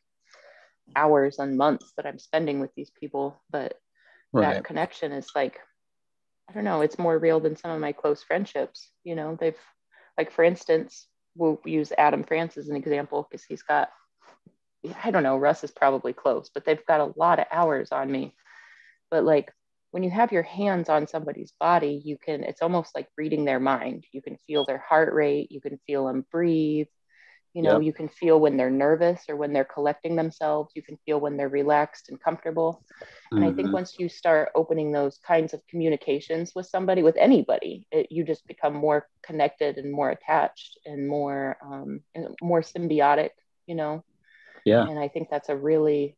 hours and months that i'm spending with these people but right. that connection is like i don't know it's more real than some of my close friendships you know they've like for instance we'll use adam france as an example because he's got i don't know russ is probably close but they've got a lot of hours on me but like when you have your hands on somebody's body you can it's almost like reading their mind you can feel their heart rate you can feel them breathe you know yep. you can feel when they're nervous or when they're collecting themselves you can feel when they're relaxed and comfortable and mm-hmm. i think mm-hmm. once you start opening those kinds of communications with somebody with anybody it, you just become more connected and more attached and more um, and more symbiotic you know yeah and i think that's a really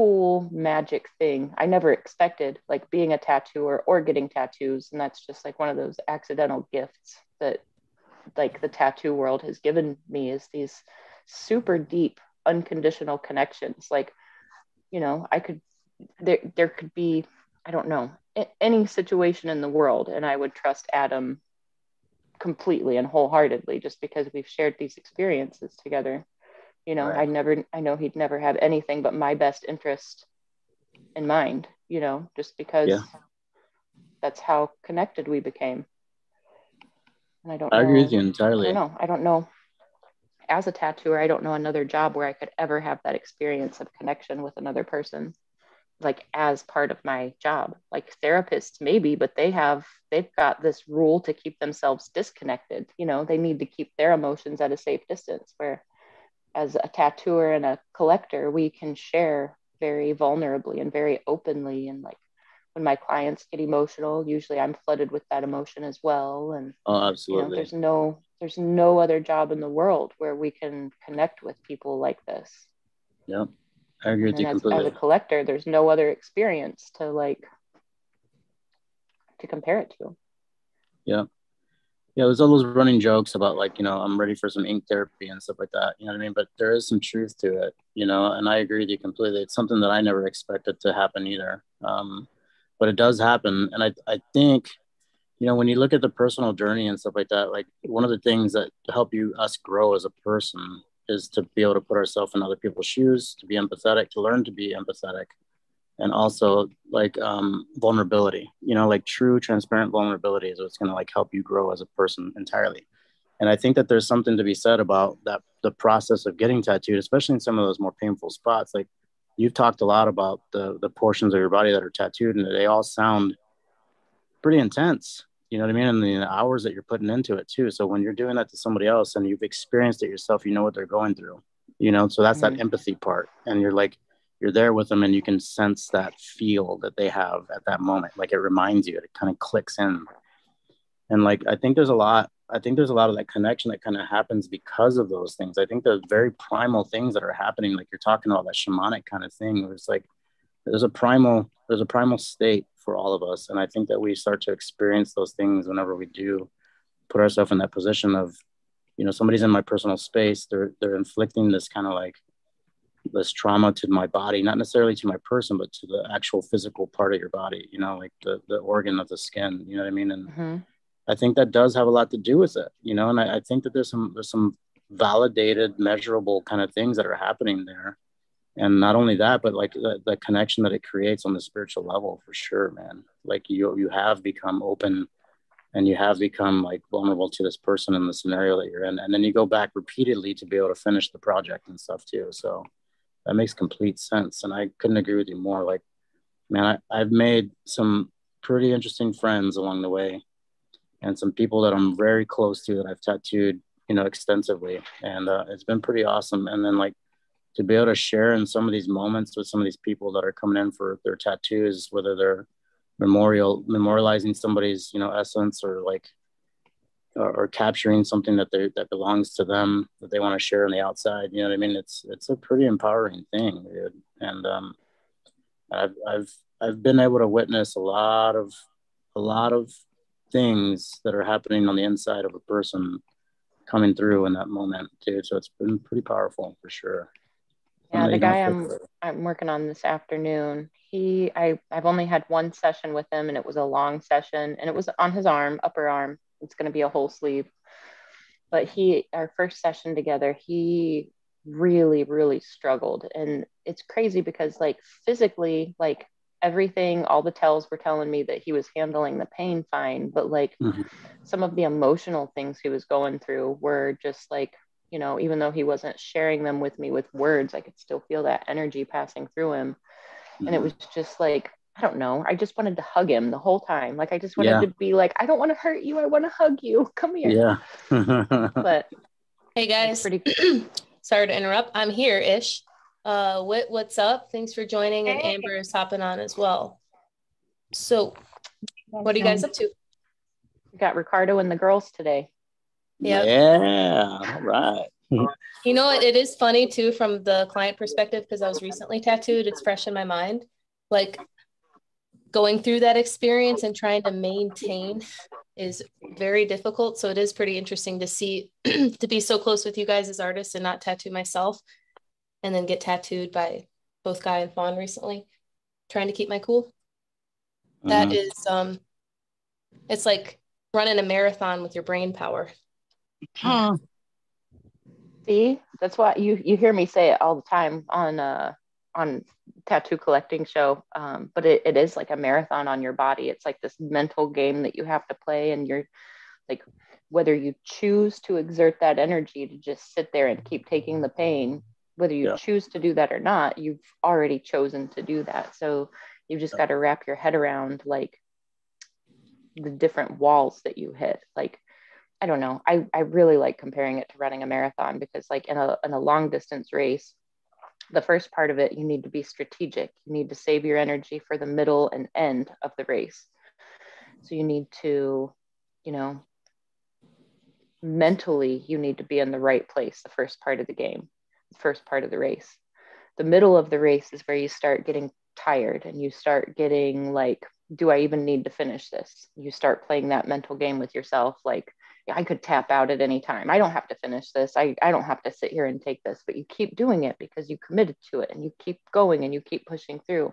cool magic thing I never expected, like being a tattooer or getting tattoos. And that's just like one of those accidental gifts that like the tattoo world has given me is these super deep, unconditional connections. Like, you know, I could, there, there could be, I don't know, any situation in the world, and I would trust Adam completely and wholeheartedly just because we've shared these experiences together you know right. i never i know he'd never have anything but my best interest in mind you know just because yeah. that's how connected we became. And i don't i know, agree with you entirely. Know. I don't know. As a tattooer i don't know another job where i could ever have that experience of connection with another person like as part of my job. Like therapists maybe but they have they've got this rule to keep themselves disconnected you know? They need to keep their emotions at a safe distance where as a tattooer and a collector, we can share very vulnerably and very openly. And like when my clients get emotional, usually I'm flooded with that emotion as well. And oh, absolutely. You know, there's no there's no other job in the world where we can connect with people like this. Yeah, I agree with you as, completely. As a collector, there's no other experience to like to compare it to. Yeah, yeah, there's all those running jokes about like, you know, I'm ready for some ink therapy and stuff like that. You know what I mean? But there is some truth to it, you know, and I agree with you completely. It's something that I never expected to happen either. Um, but it does happen. And I, I think, you know, when you look at the personal journey and stuff like that, like one of the things that help you us grow as a person is to be able to put ourselves in other people's shoes, to be empathetic, to learn to be empathetic and also like um, vulnerability you know like true transparent vulnerability is what's going to like help you grow as a person entirely. And i think that there's something to be said about that the process of getting tattooed especially in some of those more painful spots. Like you've talked a lot about the the portions of your body that are tattooed and they all sound pretty intense you know what i mean? And the hours that you're putting into it too. So when you're doing that to somebody else and you've experienced it yourself you know what they're going through you know? So that's mm-hmm. that empathy part. And you're like you're there with them and you can sense that feel that they have at that moment. Like it reminds you it kind of clicks in. And like i think there's a lot i think there's a lot of that connection that kind of happens because of those things. I think the very primal things that are happening like you're talking about that shamanic kind of thing it's like there's a primal there's a primal state for all of us. And i think that we start to experience those things whenever we do put ourselves in that position of you know somebody's in my personal space they're they're inflicting this kind of like this trauma to my body, not necessarily to my person, but to the actual physical part of your body, you know, like the, the organ of the skin, you know what I mean? And mm-hmm. I think that does have a lot to do with it, you know, and I, I, think that there's some, there's some validated, measurable kind of things that are happening there. And not only that, but like the, the connection that it creates on the spiritual level for sure, man. Like you, you have become open and you have become like vulnerable to this person in the scenario that you're in. And then you go back repeatedly to be able to finish the project and stuff too. So, that makes complete sense. And I couldn't agree with you more. Like, man, I, I've made some pretty interesting friends along the way and some people that I'm very close to that I've tattooed, you know, extensively. And uh, it's been pretty awesome. And then like to be able to share in some of these moments with some of these people that are coming in for their tattoos, whether they're memorial memorializing somebody's, you know, essence or like or, or capturing something that they that belongs to them that they want to share on the outside. You know what I mean? It's it's a pretty empowering thing, dude. And um, I've I've I've been able to witness a lot of a lot of things that are happening on the inside of a person coming through in that moment, dude. So it's been pretty powerful for sure. Yeah, the guy I'm I'm working on this afternoon. He I I've only had one session with him and it was a long session and it was on his arm, upper arm. It's going to be a whole sleeve. But he our first session together, he really really struggled and it's crazy because like physically like everything all the tells were telling me that he was handling the pain fine but like mm-hmm. some of the emotional things he was going through were just like you know even though he wasn't sharing them with me with words i could still feel that energy passing through him mm-hmm. and it mm-hmm. was just like i don't know i just wanted to hug him the whole time like i just wanted yeah. to be like i don't want to hurt you i want to hug you come here yeah but hey guys pretty sorry to interrupt i'm here ish uh what what's up thanks for joining and amber is hopping on as well so what are you guys up to we got ricardo and the girls today Yep. Yeah. All right. you know what? It is funny too from the client perspective because I was recently tattooed. It's fresh in my mind. Like going through that experience and trying to maintain is very difficult. So it is pretty interesting to see to be so close with you guys as artists and not tattoo myself and then get tattooed by both Guy and Fawn recently. Trying to keep my cool. That is um it's like running a marathon with your brain power. Huh. See, that's why you you hear me say it all the time on uh on tattoo collecting show. Um, but it, it is like a marathon on your body. It's like this mental game that you have to play, and you're like whether you choose to exert that energy to just sit there and keep taking the pain, whether you yeah. choose to do that or not, you've already chosen to do that. So you've just got to wrap your head around like the different walls that you hit. Like I don't know. I, I really like comparing it to running a marathon because like in a in a long distance race, the first part of it, you need to be strategic. You need to save your energy for the middle and end of the race. So you need to, you know, mentally you need to be in the right place the first part of the game, the first part of the race. The middle of the race is where you start getting tired and you start getting like, do I even need to finish this? You start playing that mental game with yourself like I could tap out at any time. I don't have to finish this. I, I don't have to sit here and take this, but you keep doing it because you committed to it and you keep going and you keep pushing through.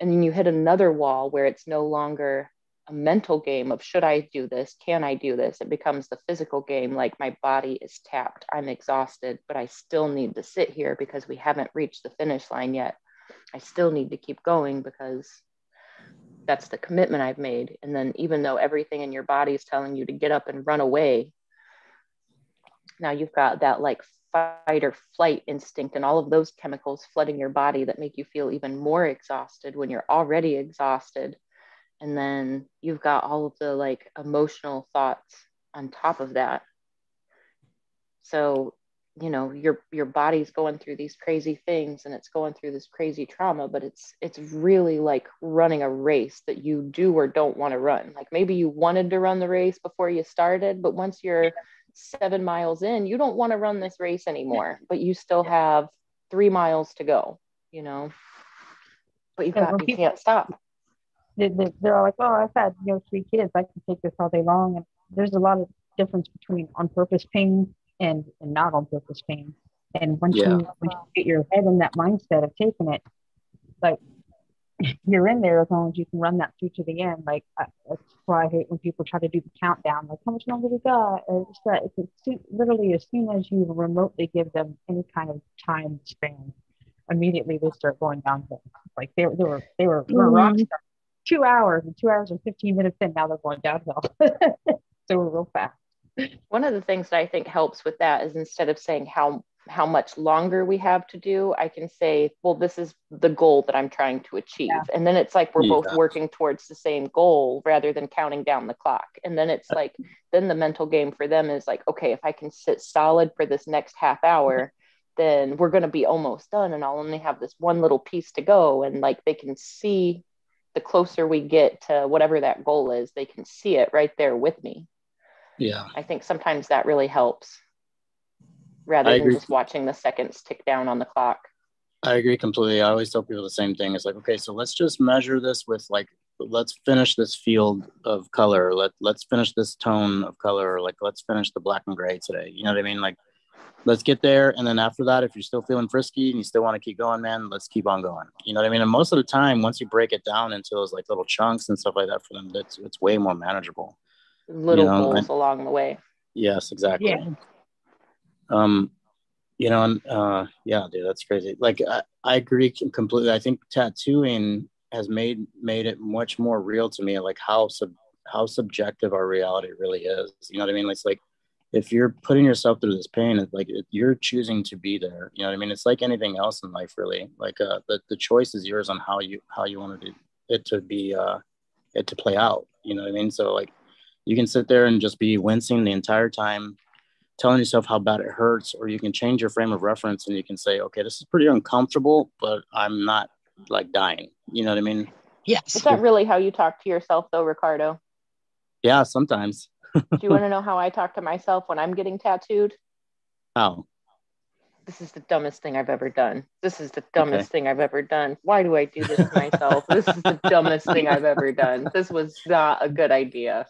And then you hit another wall where it's no longer a mental game of should I do this? Can I do this? It becomes the physical game like my body is tapped. I'm exhausted, but I still need to sit here because we haven't reached the finish line yet. I still need to keep going because that's the commitment I've made. And then even though everything in your body is telling you to get up and run away, now you've got that like fight or flight instinct and all of those chemicals flooding your body that make you feel even more exhausted when you're already exhausted. And then you've got all of the like emotional thoughts on top of that. So you know your your body's going through these crazy things and it's going through this crazy trauma but it's it's really like running a race that you do or don't want to run. Like maybe you wanted to run the race before you started but once you're 7 miles in you don't want to run this race anymore but you still have 3 miles to go you know? But you've got you can't stop. they, they're all like oh I've had you know three kids. I can take this all day long. And there's a lot of difference between on purpose pain and, and not on purpose pain. And once yeah. you once you get your head in that mindset of taking it, like you're in there as long as you can run that through to the end. Like I, that's why I hate when people try to do the countdown. Like how much longer we got? It's just that it's literally as soon as you remotely give them any kind of time span, immediately they start going downhill. Like they, they were they were, mm-hmm. rock stars. Two hours and two hours and fifteen minutes in. Now they're going downhill. so we're real fast. One of the things that I think helps with that is instead of saying how how much longer we have to do, I can say, well, this is the goal that I'm trying to achieve. Yeah. And then it's like we're yeah. both working towards the same goal rather than counting down the clock. And then it's like, then the mental game for them is like, okay, if I can sit solid for this next half hour, then we're going to be almost done. And I'll only have this one little piece to go. And like they can see the closer we get to whatever that goal is, they can see it right there with me. Yeah. I think sometimes that really helps rather I than agree. just watching the seconds tick down on the clock. I agree completely. I always tell people the same thing. It's like, okay, so let's just measure this with like, let's finish this field of color. Let let's finish this tone of color. Like, let's finish the black and gray today. You know what I mean? Like, let's get there. And then after that, if you're still feeling frisky and you still want to keep going, man, let's keep on going. You know what I mean? And most of the time, once you break it down into those like little chunks and stuff like that for them, it's, it's way more manageable. Little you know? goals and, along the way. Yes, exactly. Yeah. Um, you know, and uh, yeah, dude, that's crazy. Like, I, I agree completely. I think tattooing has made made it much more real to me, like how sub how subjective our reality really is. You know what I mean? It's like if you're putting yourself through this pain, it's like you're choosing to be there. You know what I mean? It's like anything else in life, really. Like uh, the the choice is yours on how you how you want to do it to be uh, it to play out. You know what I mean? So like you can sit there and just be wincing the entire time, telling yourself how bad it hurts, or you can change your frame of reference and you can say, okay, this is pretty uncomfortable, but I'm not like dying. You know what I mean? Yes. Is that really how you talk to yourself, though, Ricardo? Yeah, sometimes. Do you want to know how I talk to myself when I'm getting tattooed? How? This is the dumbest thing I've ever done. This is the dumbest okay. thing I've ever done. Why do I do this to myself? this is the dumbest thing I've ever done. This was not a good idea.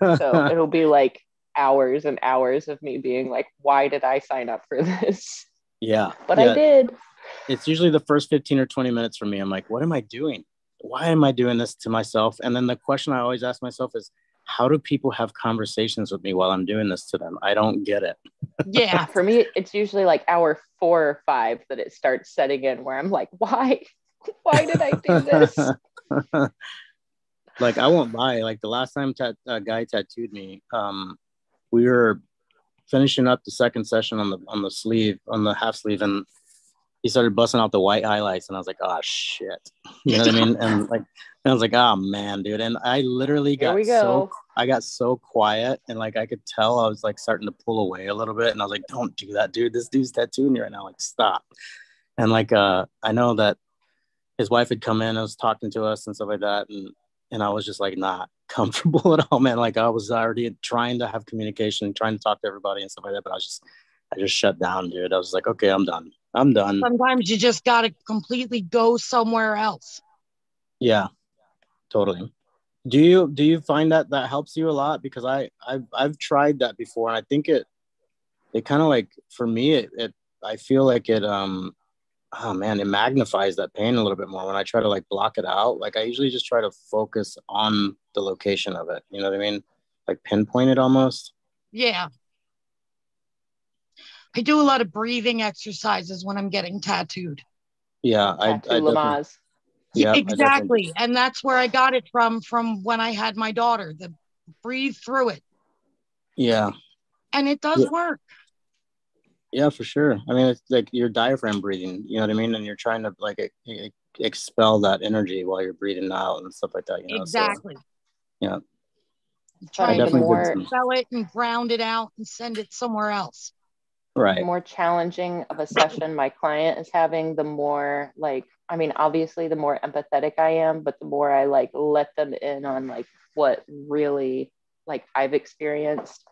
So it'll be like hours and hours of me being like, why did I sign up for this? Yeah. But yeah. I did. It's usually the first 15 or 20 minutes for me. I'm like, what am I doing? Why am I doing this to myself? And then the question I always ask myself is, how do people have conversations with me while I'm doing this to them? I don't get it. yeah, for me, it's usually like hour four or five that it starts setting in where I'm like, why? Why did I do this? Like, I won't lie. Like, the last time a uh, guy tattooed me, um, we were finishing up the second session on the on the sleeve on the half sleeve and he started busting out the white highlights and I was like, oh shit. You know what I mean? And like I was like, oh man, dude. And I literally got go. so I got so quiet and like I could tell I was like starting to pull away a little bit. And I was like, don't do that, dude. This dude's tattooing you right now. Like, stop. And like uh I know that his wife had come in and was talking to us and stuff like that. And and I was just like not comfortable at all, man. Like I was already trying to have communication, trying to talk to everybody and stuff like that, but I was just I just shut down, dude. I was like, okay, I'm done. I'm done. Sometimes you just got to completely go somewhere else. Yeah, totally. Do you do you find that that helps you a lot? Because I I've I've tried that before, and I think it it kind of like for me it, it I feel like it um oh man it magnifies that pain a little bit more when I try to like block it out. Like I usually just try to focus on the location of it. You know what I mean? Like pinpoint it almost. Yeah. I do a lot of breathing exercises when I'm getting tattooed. Yeah, I, I Lamaze. Yeah, exactly. And that's where I got it from from when I had my daughter. The breathe through it. Yeah. And it does yeah. work. Yeah, for sure. I mean, it's like your diaphragm breathing, you know what I mean? And you're trying to like expel that energy while you're breathing out and stuff like that. You know? Exactly. So, yeah. Trying to more expel it and ground it out and send it somewhere else right the more challenging of a session my client is having the more like i mean obviously the more empathetic i am but the more i like let them in on like what really like i've experienced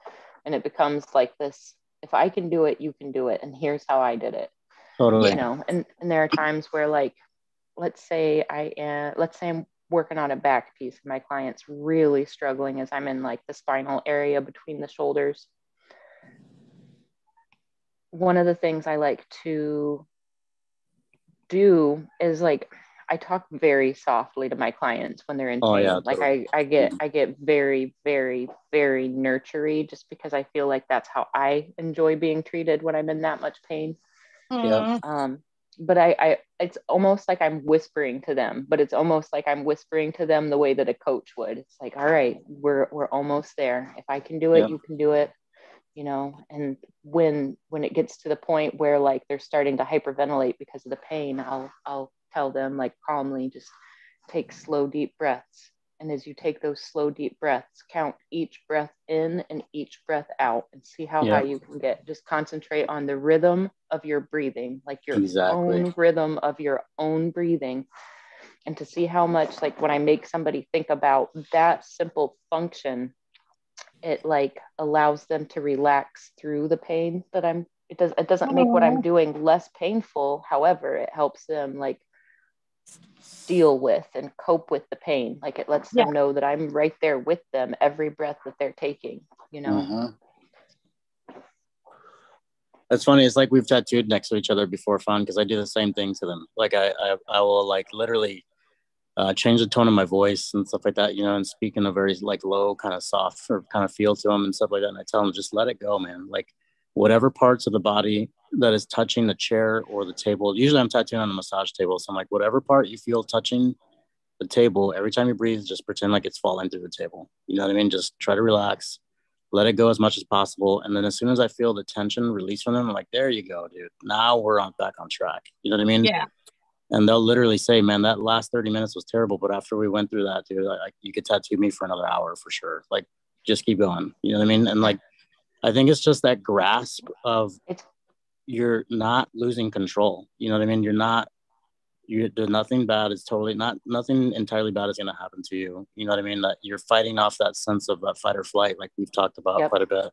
and it becomes like this if i can do it you can do it. And here's how i did it. Totally. You know and, and there are times where like let's say i am let's say i'm working on a back piece and my client's really struggling as i'm in like the spinal area between the shoulders. One of the things I like to do is like I talk very softly to my clients when they're in oh, pain. Yeah, like I, I get I get very, very, very nurtury just because I feel like that's how I enjoy being treated when I'm in that much pain. Yeah. Um, but I, I it's almost like I'm whispering to them, but it's almost like I'm whispering to them the way that a coach would. It's like, all right, we're we're almost there. If I can do it, yeah. you can do it you know and when when it gets to the point where like they're starting to hyperventilate because of the pain i'll i'll tell them like calmly just take slow deep breaths and as you take those slow deep breaths count each breath in and each breath out and see how yeah. high you can get just concentrate on the rhythm of your breathing like your exactly. own rhythm of your own breathing and to see how much like when i make somebody think about that simple function it like allows them to relax through the pain that I'm it does it doesn't make what I'm doing less painful. However, it helps them like deal with and cope with the pain. Like it lets yeah. them know that I'm right there with them every breath that they're taking, you know. Mm-hmm. That's funny. It's like we've tattooed next to each other before Fawn because I do the same thing to them. Like I, I, I will like literally uh, change the tone of my voice and stuff like that, you know, and speak in a very like low, kind of soft or kind of feel to them and stuff like that. And I tell them just let it go, man. Like whatever parts of the body that is touching the chair or the table. Usually I'm tattooing on the massage table, so I'm like whatever part you feel touching the table, every time you breathe, just pretend like it's falling through the table. You know what I mean? Just try to relax let it go as much as possible. And then as soon as I feel the tension release from them, I'm like, there you go, dude. Now we're on back on track. You know what I mean? Yeah. And they'll literally say, man, that last 30 minutes was terrible. But after we went through that, dude, like you could tattoo me for another hour for sure. Like just keep going. You know what I mean? And like, I think it's just that grasp of you're not losing control. You know what I mean? You're not you do nothing bad is totally not nothing entirely bad is going to happen to you you know what i mean that you're fighting off that sense of that fight or flight like we've talked about yep. quite a bit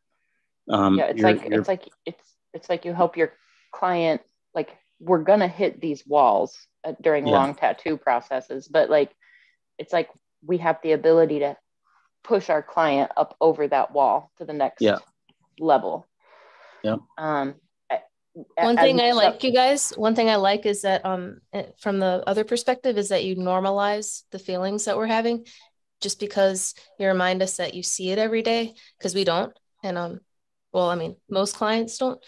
um yeah it's you're, like you're, it's like it's it's like you help your client like we're gonna hit these walls uh, during yeah. long tattoo processes but like it's like we have the ability to push our client up over that wall to the next yeah. Level yeah um one thing I like, you guys, one thing I like is that um eh, from the other perspective is that you normalize the feelings that we're having just because you remind us that you see it every day because we don't. And um well, I mean, most clients don't,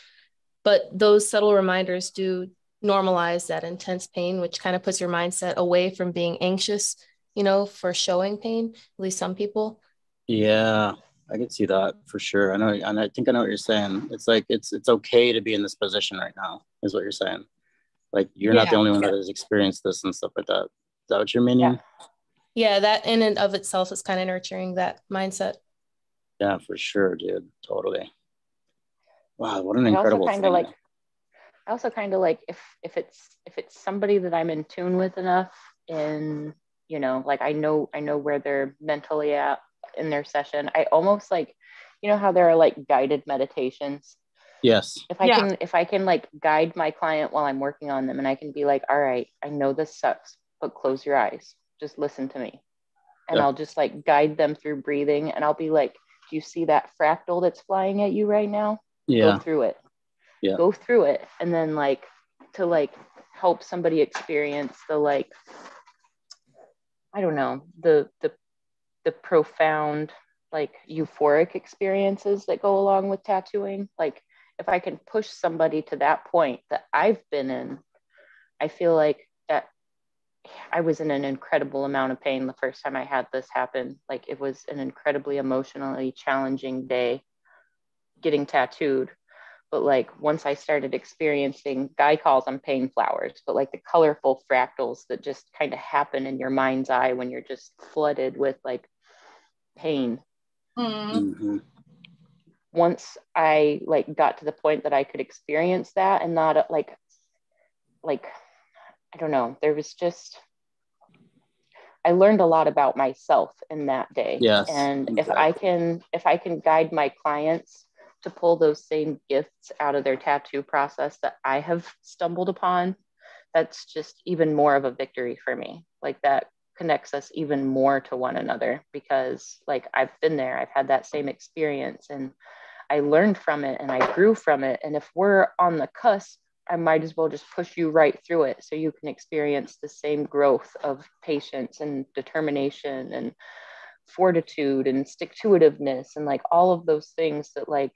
but those subtle reminders do normalize that intense pain, which kind of puts your mindset away from being anxious, you know, for showing pain, at least some people. Yeah. I can see that for sure. I know, and I think I know what you're saying. It's like it's it's okay to be in this position right now, is what you're saying. Like you're yeah. not the only one that has experienced this and stuff like that. Is that what you're meaning? Yeah, yeah that in and of itself is kind of nurturing that mindset. Yeah, for sure, dude. Totally. Wow, what an I incredible kind of like. I also kind of like if if it's if it's somebody that I'm in tune with enough, and you know, like I know I know where they're mentally at in their session. I almost like, you know how there are like guided meditations. Yes. If I yeah. can, if I can like guide my client while I'm working on them, and I can be like, all right, I know this sucks, but close your eyes, just listen to me, and yeah. I'll just like guide them through breathing, and I'll be like, do you see that fractal that's flying at you right now? Yeah. Go through it. Yeah. Go through it, and then like to like help somebody experience the like I don't know the the the profound like euphoric experiences that go along with tattooing. Like if i can push somebody to that point that i've been in i feel like that i was in an incredible amount of pain the first time i had this happen. Like it was an incredibly emotionally challenging day getting tattooed. But like once i started experiencing guy calls them pain flowers but like the colorful fractals that just kind of happen in your mind's eye when you're just flooded with like pain. Mm-hmm. mm-hmm. Once I like got to the point that I could experience that and not like, like, I don't know, there was just, I learned a lot about myself in that day. Yes, and exactly. if I can, if I can guide my clients to pull those same gifts out of their tattoo process that I have stumbled upon, that's just even more of a victory for me. Like that connects us even more to one another because like I've been there, I've had that same experience and I learned from it and I grew from it. And if we're on the cusp, I might as well just push you right through it so you can experience the same growth of patience and determination and fortitude and stick to itiveness and like all of those things that like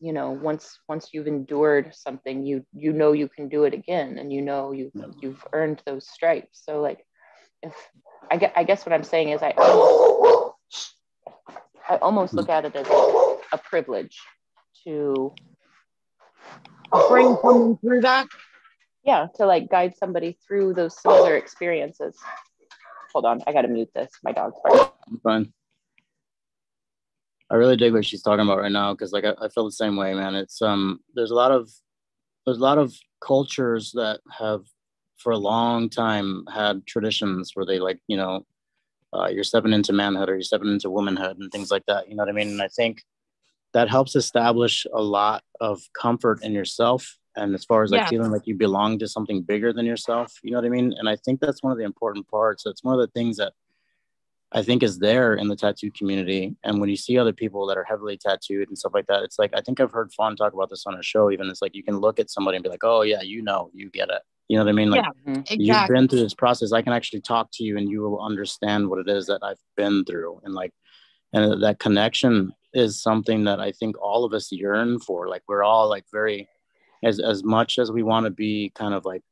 you know once once you've endured something you you know you can do it again and you know you you've earned those stripes so like if I guess, I guess what I'm saying is I almost, I almost look at it as a privilege to bring someone through that. Yeah, to like guide somebody through those similar experiences. Hold on, I gotta mute this. My dog's barking. Fine. I really dig what she's talking about right now because like I, I feel the same way, man. It's um there's a lot of there's a lot of cultures that have for a long time had traditions where they like you know uh, you're stepping into manhood or you're stepping into womanhood and things like that you know what i mean and i think that helps establish a lot of comfort in yourself and as far as like yeah. feeling like you belong to something bigger than yourself you know what i mean and i think that's one of the important parts it's one of the things that I think is there in the tattoo community. And when you see other people that are heavily tattooed and stuff like that, it's like I think I've heard Fawn talk about this on a show. Even it's like you can look at somebody and be like, "Oh yeah, you know, you get it." You know what I mean? Like yeah, exactly. you've been through this process. I can actually talk to you, and you will understand what it is that I've been through, and like, and that connection is something that I think all of us yearn for. Like we're all like very, as as much as we want to be kind of like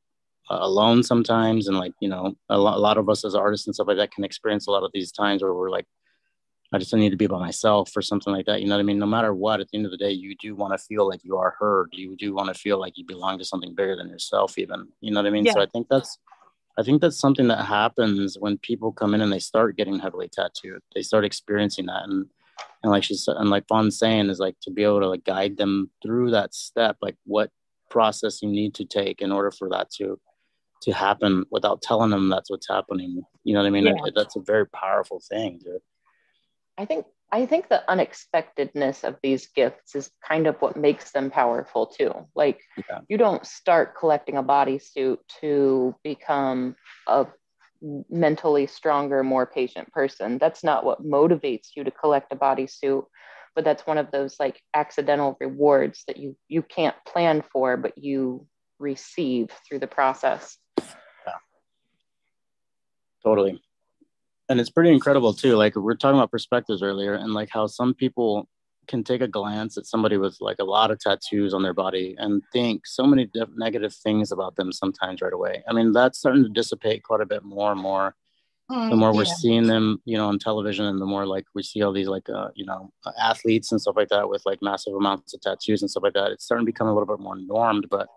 alone sometimes and like you know a lot, a lot of us as artists and stuff like that can experience a lot of these times where we're like i just need to be by myself or something like that you know what i mean no matter what at the end of the day you do want to feel like you are heard you do want to feel like you belong to something bigger than yourself even you know what i mean yeah. so i think that's i think that's something that happens when people come in and they start getting heavily tattooed they start experiencing that and and like she's and like Fawn's saying is like to be able to like guide them through that step like what process you need to take in order for that to to happen without telling them that's what's happening. You know what I mean? Yeah. That's a very powerful thing, dude. I think I think the unexpectedness of these gifts is kind of what makes them powerful too. Like yeah. you don't start collecting a bodysuit to become a mentally stronger, more patient person. That's not what motivates you to collect a bodysuit, but that's one of those like accidental rewards that you you can't plan for, but you receive through the process. Yeah. Totally. And it's pretty incredible too. Like we're talking about perspectives earlier and like how some people can take a glance at somebody with like a lot of tattoos on their body and think so many diff- negative things about them sometimes right away. I mean, that's starting to dissipate quite a bit more and more. Mm, the more yeah. we're seeing them, you know, on television, and the more like we see all these like, uh, you know, athletes and stuff like that with like massive amounts of tattoos and stuff like that. It's starting to become a little bit more normed, but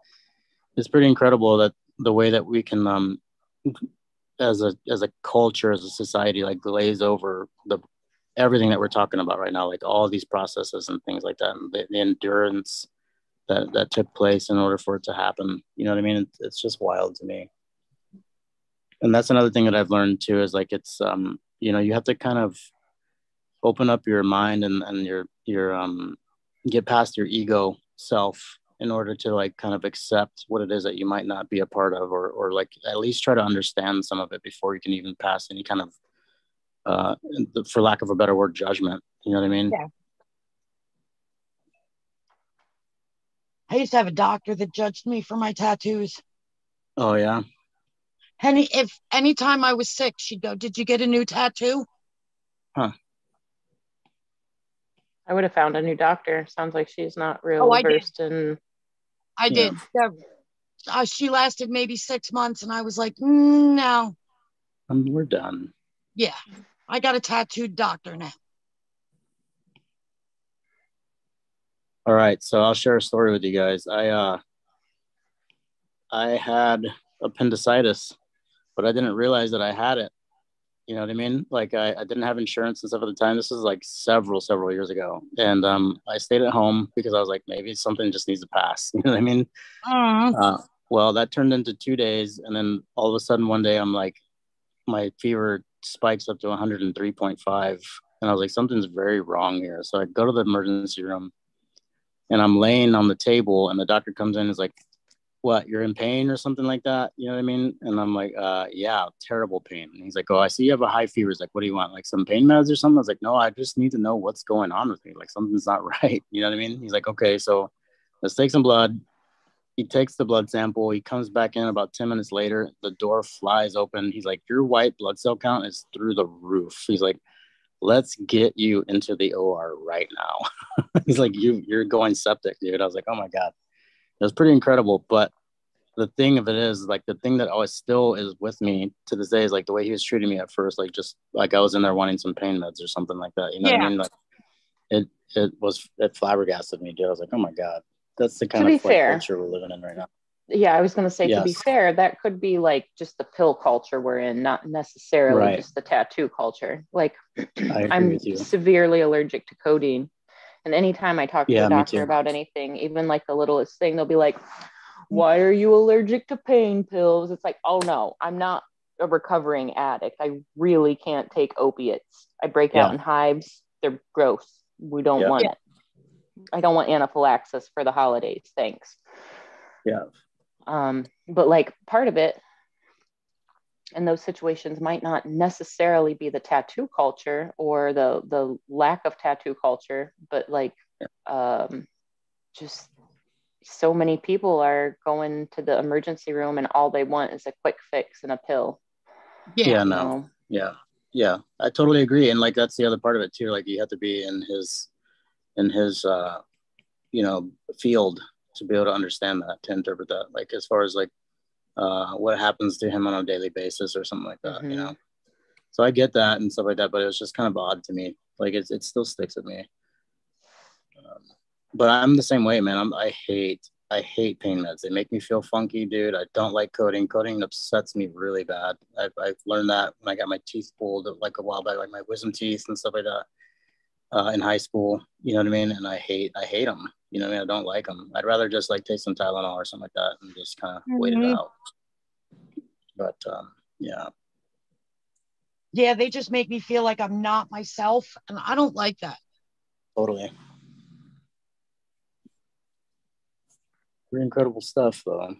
it's pretty incredible that the way that we can um, as a as a culture as a society like glaze over the everything that we're talking about right now like all these processes and things like that and the, the endurance that that took place in order for it to happen. You know what i mean? It's, it's just wild to me. And that's another thing that i've learned too is like it's um you know you have to kind of open up your mind and and your your um get past your ego self in order to like kind of accept what it is that you might not be a part of or or like at least try to understand some of it before you can even pass any kind of uh for lack of a better word judgment. You know what i mean? Yeah. I used to have a doctor that judged me for my tattoos. Oh yeah? And if anytime i was sick she'd go did you get a new tattoo? Huh. I would have found a new doctor. Sounds like she's not real oh, versed in. I did. Yeah. Uh, she lasted maybe six months, and I was like, mm, no. Um, we're done. Yeah, I got a tattooed doctor now. All right, so I'll share a story with you guys. I uh, I had appendicitis, but I didn't realize that I had it you know what I mean? Like I, I didn't have insurance and stuff at the time. This was like several, several years ago. And um, I stayed at home because I was like, maybe something just needs to pass. You know what I mean? Uh, well, that turned into two days. And then all of a sudden one day I'm like, my fever spikes up to 103.5. And I was like, something's very wrong here. So I go to the emergency room and I'm laying on the table and the doctor comes in and is like, what you're in pain or something like that you know what i mean? And i'm like uh yeah terrible pain. And he's like oh i see you have a high fever. He's like what do you want like some pain meds or something? I was like no i just need to know what's going on with me. Like something's not right you know what i mean? He's like okay so let's take some blood. He takes the blood sample. He comes back in about 10 minutes later. The door flies open. He's like your white blood cell count is through the roof. He's like let's get you into the or right now. He's like you you're going septic dude. I was like oh my god it was pretty incredible. But the thing of it is, like the thing that always still is with me to this day is like the way he was treating me at first, like just like I was in there wanting some pain meds or something like that. You know yeah. what I mean? Like it it was it flabbergasted me, dude. I was like, oh my god, that's the kind of fair, culture we're living in right now. Yeah, I was going to say, yes. to be fair, that could be like just the pill culture we're in, not necessarily right. just the tattoo culture. Like, I'm severely allergic to codeine. And anytime I talk to yeah, a doctor about anything, even like the littlest thing, they'll be like, Why are you allergic to pain pills? It's like, Oh no, I'm not a recovering addict. I really can't take opiates. I break yeah. out in hives. They're gross. We don't yeah. want it. I don't want anaphylaxis for the holidays. Thanks. Yeah. Um, but like part of it and those situations might not necessarily be the tattoo culture or the the lack of tattoo culture but like um just so many people are going to the emergency room and all they want is a quick fix and a pill. Yeah, yeah no. Yeah. Yeah. I totally agree. And like that's the other part of it too. Like you have to be in his in his uh you know field to be able to understand that to interpret that. Like as far as like uh what happens to him on a daily basis or something like that mm-hmm. you know so i get that and stuff like that but it was just kind of odd to me like it, it still sticks with me um, but i'm the same way man I'm, i hate I hate pain meds. They make me feel funky, dude. I don't like codeine. Codeine upsets me really bad. I've, I've learned that when I got my teeth pulled like a while back, like my wisdom teeth and stuff like that uh, in high school. You know what I mean? And I hate, I hate them. You know what I mean? I don't like them. I'd rather just like take some Tylenol or something like that and just kind of mm-hmm. wait it mm-hmm. out. But um, yeah. Yeah, they just make me feel like I'm not myself, and I don't like that. Totally. Pretty incredible stuff, though.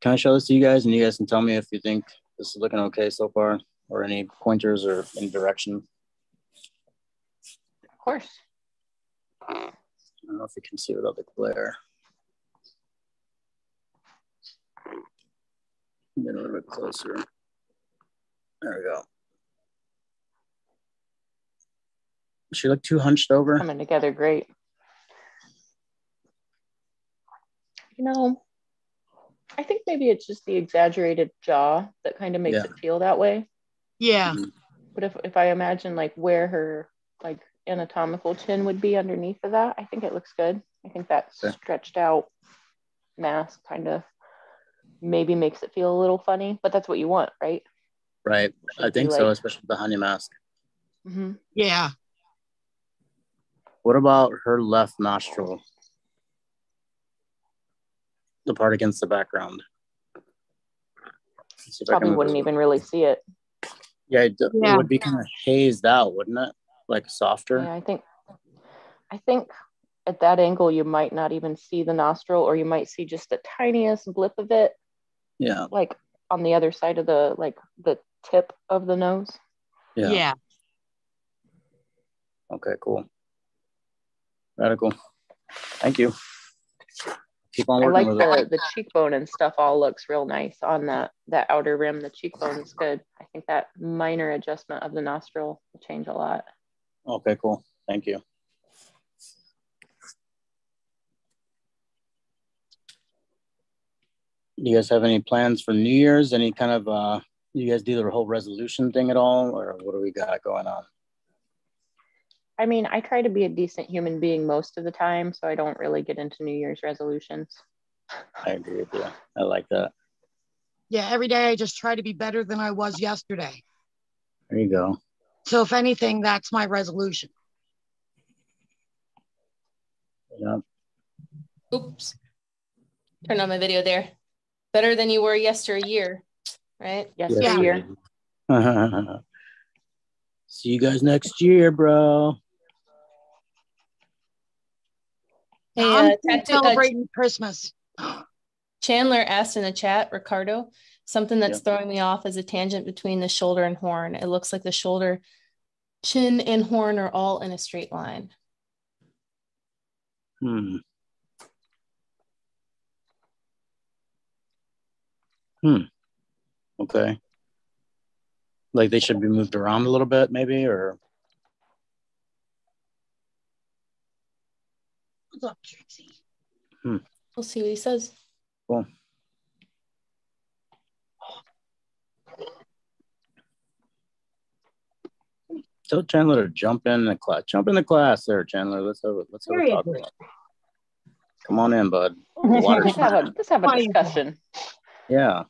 Can I show this to you guys and you guys can tell me if you think this is looking okay so far or any pointers or any direction? Of course. I don't know if you can see without the glare. Get a little bit closer. There we go. She looked too hunched over. Coming together great. You know, I think maybe it's just the exaggerated jaw that kind of makes yeah. it feel that way. Yeah. Mm-hmm. But if, if I imagine like where her like anatomical chin would be underneath of that, I think it looks good. I think that okay. stretched out mask kind of maybe makes it feel a little funny, but that's what you want, right? Right. I think so, especially the honey mask. Mm-hmm. Yeah. What about her left nostril? The part against the background. Probably wouldn't even really see it. Yeah it, yeah, it would be kind of hazed out, wouldn't it? Like softer. Yeah, I think. I think at that angle you might not even see the nostril, or you might see just the tiniest blip of it, yeah. Like on the other side of the like the tip of the nose. Yeah. yeah. Okay, cool. Radical. Thank you. Keep on working I like the, it. the cheekbone and stuff all looks real nice on that that outer rim. The cheekbone is good. I think that minor adjustment of the nostril will change a lot. Okay, cool. Thank you. do you guys have any plans for New Year's? Any kind of uh you guys do the whole resolution thing at all, or what do we got going on? I mean, I try to be a decent human being most of the time, so I don't really get into New Year's resolutions. I agree with you. I like that. Yeah, every day I just try to be better than I was yesterday. There you go. So if anything, that's my resolution. Yeah. Oops. Turn on my video there better than you were yesteryear, right? Yesteryear. Yeah. See you guys next year, bro. Hey, uh, I'm celebrating uh, Christmas. Chandler asked in the chat, Ricardo, something that's yeah. throwing me off is a tangent between the shoulder and horn. It looks like the shoulder, chin, and horn are all in a straight line. Hmm. Hmm. Okay. Like they should be moved around a little bit, maybe, or. Look, Trixie. Hmm. We'll see what he says. Cool. Tell Chandler to jump in the class. Jump in the class there, Chandler. Let's have a let's have a talk. Come on in, bud. let's have a let's have a discussion. Yeah.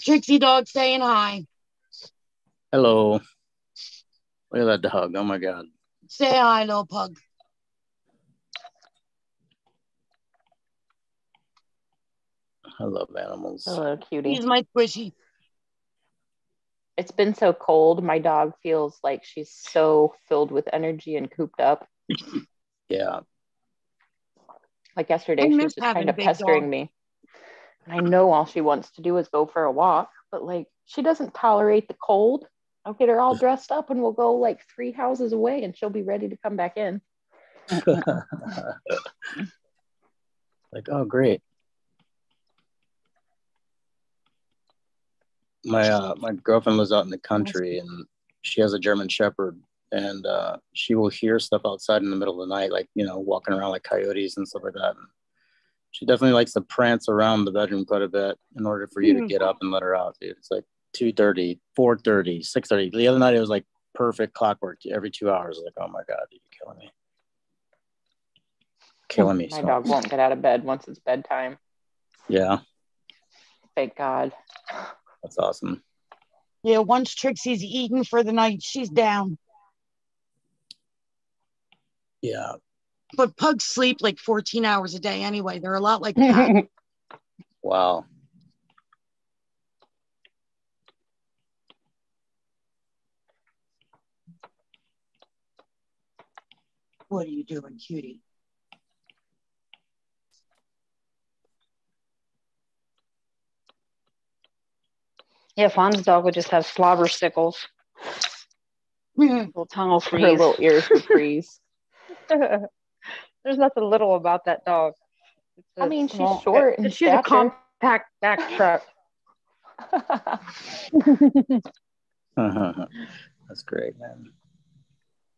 Trixie dog saying hi. Hello. Look at that dog. Oh my God. Say hi, little pug. I love animals. Hello, cutie. He's my squishy. it's been so cold. My dog feels like she's so filled with energy and cooped up. Yeah. Like yesterday, she was just kind of pestering dog. me. And I know all she wants to do is go for a walk, but like she doesn't tolerate the cold. I'll get her all dressed up and we'll go like three houses away and she'll be ready to come back in. like, oh, great. My uh, my girlfriend lives out in the country and she has a German Shepherd and uh, she will hear stuff outside in the middle of the night, like you know, walking around like coyotes and stuff like that. And she definitely likes to prance around the bedroom quite a bit in order for you to get up and let her out, dude. It's like 2.30, 4.30, 6.30. The other night it was like perfect clockwork every two hours. Like, oh my God, you're killing me. Killing me. My so. dog won't get out of bed once it's bedtime. Yeah. Thank God. That's awesome. Yeah, once Trixie's eaten for the night, she's down. Yeah, but pugs sleep like 14 hours a day anyway. They're a lot like that. wow. What are you doing, cutie? Yeah, Fawn's dog would just have slobber sickles. little tongue will freeze. Her little ears would freeze. There's nothing little about that dog. I mean, small, she's short and she's stature. a compact back truck. That's great, man.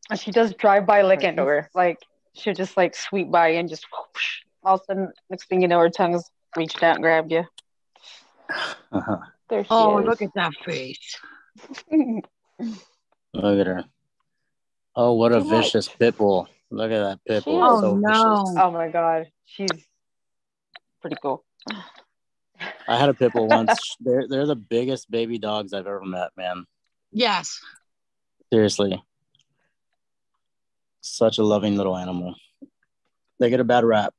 And she does drive by licking. Sure. Like she'll just like sweep by and just whoosh. all of a sudden, next thing you know, her tongue's reached out and grabbed you. Uh-huh. There she oh, is. look at that face. look at her. Oh, what a vicious pit bull. Look at that pit bull. Oh, so no. Vicious. Oh, my God. She's pretty cool. I had a pit bull once. they're, they're the biggest baby dogs I've ever met, man. Yes. Seriously. Such a loving little animal. They get a bad rap.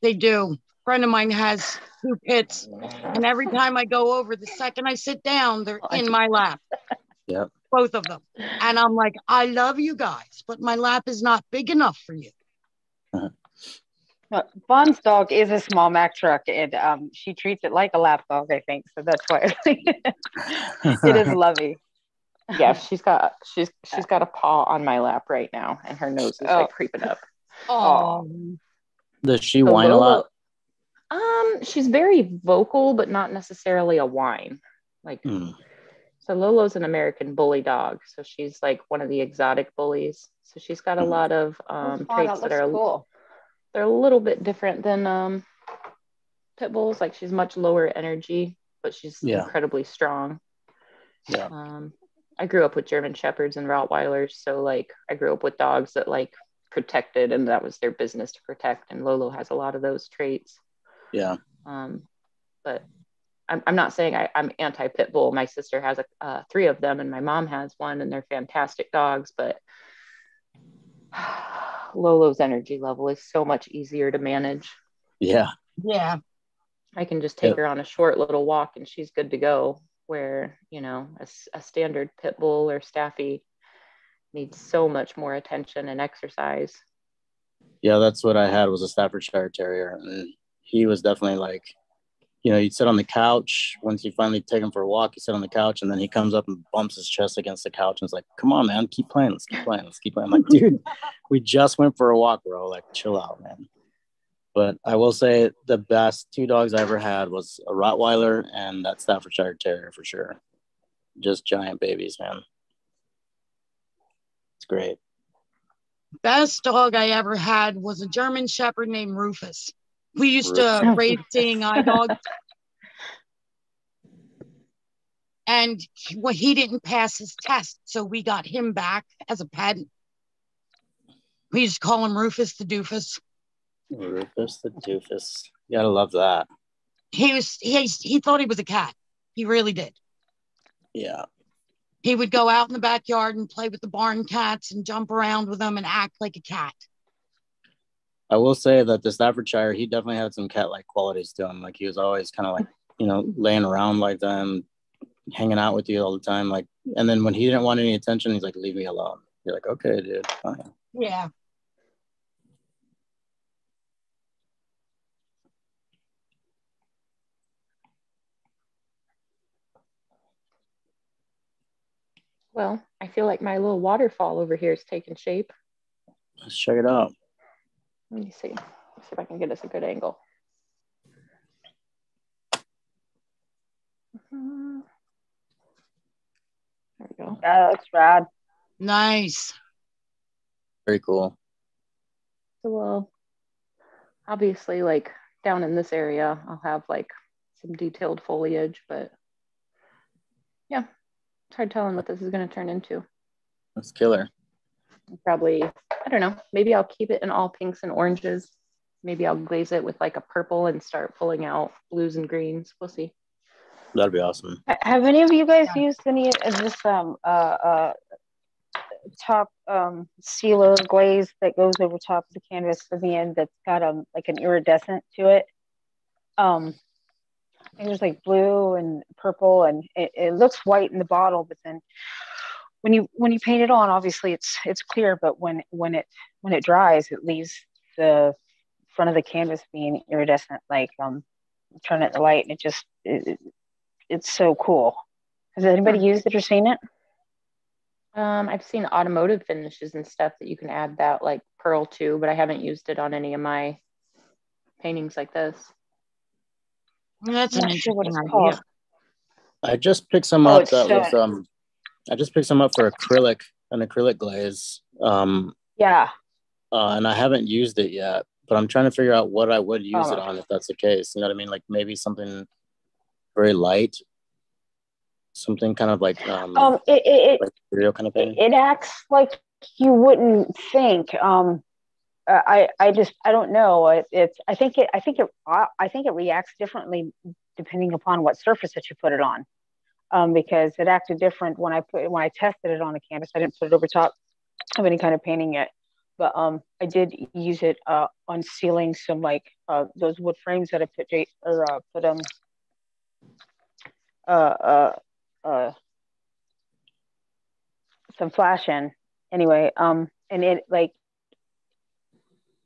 They do. A friend of mine has two pits, and every time I go over, the second I sit down, they're in my lap. Yep both of them. And I'm like, I love you guys, but my lap is not big enough for you. Uh, Fawn's dog is a small Mack truck, and um, she treats it like a lap dog, I think. So that's why it is lovey. Yeah, she's got she's she's got a paw on my lap right now, and her nose is oh. like creeping up. Oh, does she whine a lot? Um, she's very vocal, but not necessarily a whine. Like mm. So Lolo's an American bully dog. So she's like one of the exotic bullies. So she's got a mm-hmm. lot of um, traits that, that are cool. they're a little bit different than um, pit bulls. Like she's much lower energy, but she's yeah. incredibly strong. Yeah. Um, I grew up with German shepherds and Rottweilers, so like I grew up with dogs that like protected, and that was their business to protect. And Lolo has a lot of those traits. Yeah. Um, but I'm, I'm not saying I, am anti pit bull. My sister has a, uh, three of them, and my mom has one, and they're fantastic dogs. But Lolo's energy level is so much easier to manage. Yeah. Yeah. I can just take yep. her on a short little walk, and she's good to go. Where you know a, a standard pit bull or staffy needs so much more attention and exercise. Yeah, that's what I had was a Staffordshire Terrier, and he was definitely like you know, you'd sit on the couch. Once you finally take him for a walk, you sit on the couch, and then he comes up and bumps his chest against the couch and is like, "Come on, man, keep playing. Let's keep playing. Let's keep playing." I'm like, dude, we just went for a walk, bro. Like, chill out, man. But I will say the best two dogs I ever had was a Rottweiler and that Staffordshire Terrier for sure. Just giant babies, man. It's great. Best dog I ever had was a German Shepherd named Rufus. We used to raise seeing eye dogs. And well, he didn't pass his test, so we got him back as a pet. We used to call him Rufus the Doofus. Rufus the Doofus. You gotta love that. He was he he thought he was a cat. He really did. Yeah. He would go out in the backyard and play with the barn cats and jump around with them and act like a cat. I will say that the Staffordshire, he definitely had some cat-like qualities to him. Like he was always kind of like, you know, laying around like them, hanging out with you all the time. Like, and then when he didn't want any attention, he's like, leave me alone. You're like, okay, dude, fine. Yeah. Well, I feel like my little waterfall over here is taking shape. Let's check it out. Let me see. Let's see if I can get us a good angle. Mhm. There we go. Yeah, that's rad. Nice. Very cool. So, well, obviously, like down in this area, I'll have like some detailed foliage, but yeah, it's hard telling what this is going to turn into. That's killer. Probably, I don't know, maybe I'll keep it in all pinks and oranges. Maybe I'll glaze it with like a purple and start pulling out blues and greens. We'll see. That'd be awesome. Have any of you guys used any of this um uh uh top um sealer glaze that goes over top of the canvas for the end that's got um like an iridescent to it? Um I there's like blue and purple and it, it looks white in the bottle, but then when you when you paint it on, obviously it's it's clear, but when when it when it dries, it leaves the front of the canvas being iridescent, like um turn it the light and it just it, it- it's so cool. Has anybody used it or seen it? Um, I've seen automotive finishes and stuff that you can add that like pearl to, but I haven't used it on any of my paintings like this. That's I'm an not sure what interesting it's called. idea. I just picked some Oh, up that so- was um I just picked some up for acrylic, an acrylic glaze. Um Yeah. uh, and I haven't used it yet, but I'm trying to figure out what I would use it Oh. on if that's the case. You know what I mean? Like maybe something very light, something kind of like um, Um, it it, like real kind of thing. it acts like you wouldn't think. Um, uh, I I just I don't know. It, it's I think it I think it I think it reacts differently depending upon what surface that you put it on. Um, because it acted different when I put when I tested it on a canvas. I didn't put it over top of any kind of painting yet, but um, I did use it uh, on sealing some like uh, those wood frames that I put or uh, put um uh uh uh some flash in anyway. Um, and it like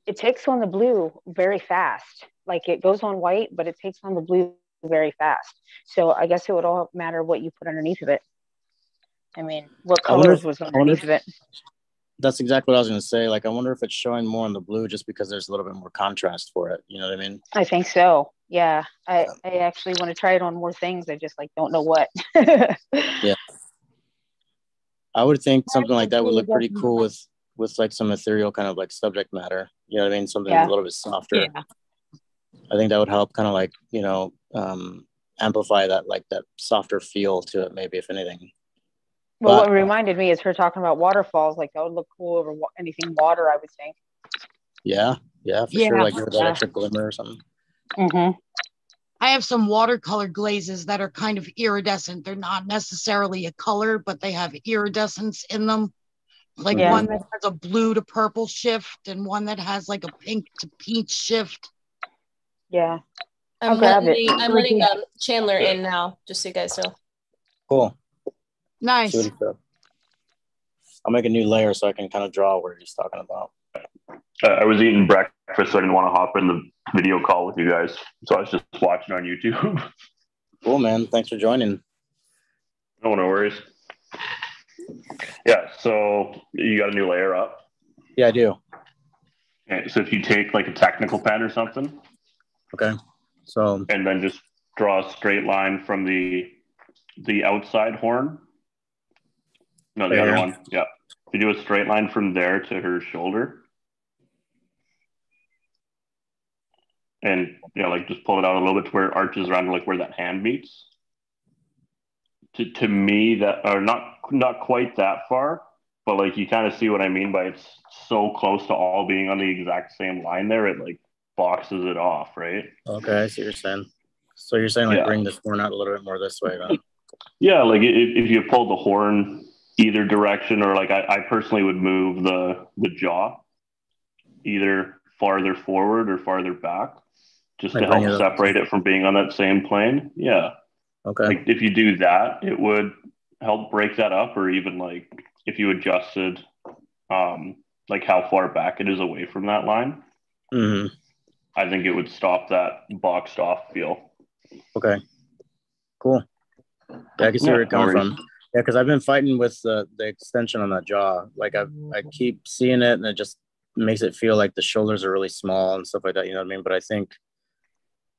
it takes on the blue very fast. Like it goes on white, but it takes on the blue very fast. So I guess it would all matter what you put underneath of it. I mean, what colors if- was underneath if- of it? That's exactly what I was going to say. Like I wonder if it's showing more on the blue just because there's a little bit more contrast for it. You know what I mean? I think so. Yeah, I, I actually want to try it on more things. I just like don't know what. Yeah. I would think something like that would look pretty cool with with like some ethereal kind of like subject matter. You know what I mean? Something Yeah. a little bit softer. Yeah. I think that would help kind of like, you know, um, amplify that like that softer feel to it, maybe if anything. well, But- what reminded me is her talking about waterfalls. Like that would look cool over wa- anything water. I would think. Yeah, yeah, for Yeah. sure. Like give that Yeah. extra glimmer or something. Mm-hmm. I have some watercolor glazes that are kind of iridescent. They're not necessarily a color, but they have iridescence in them. Like Yeah. one that has a blue to purple shift and one that has like a pink to peach shift. Yeah. I'm I'll grab it. letting, I'm letting um, Chandler in now, just so you guys know. Cool. Nice. See what he said. I'll make a new layer so I can kind of draw where he's talking about. Uh, I was eating breakfast, so I didn't want to hop in the video call with you guys. So I was just watching on YouTube. Cool, man. Thanks for joining. no, no worries. Yeah, so you got a new layer up. Yeah, I do. Okay, so if you take like a technical pen or something, Okay. So and then just draw a straight line from the the outside horn. No, the Right other one. Yeah. If you do a straight line from there to her shoulder. And you know, like just pull it out a little bit to where it arches around like where that hand meets. To to me that or not not quite that far, but like you kind of see what I mean by it's so close to all being on the exact same line there, it like boxes it off, right? okay, I see what you're saying. So you're saying like Yeah. bring this horn out a little bit more this way, then? Yeah, like if, if you pull the horn either direction, or like I, I personally would move the the jaw either farther forward or farther back, just Like to help it separate it from being on that same plane. Yeah, Okay. Like if you do that, it would help break that up, or even like if you adjusted um, like how far back it is away from that line. hmm I think it would stop that boxed off feel. Okay. Cool. Yeah, I can see Yeah, where you're coming from. Yeah, because I've been fighting with the, the extension on that jaw. Like I I keep seeing it and it just makes it feel like the shoulders are really small and stuff like that. You know what I mean? But I think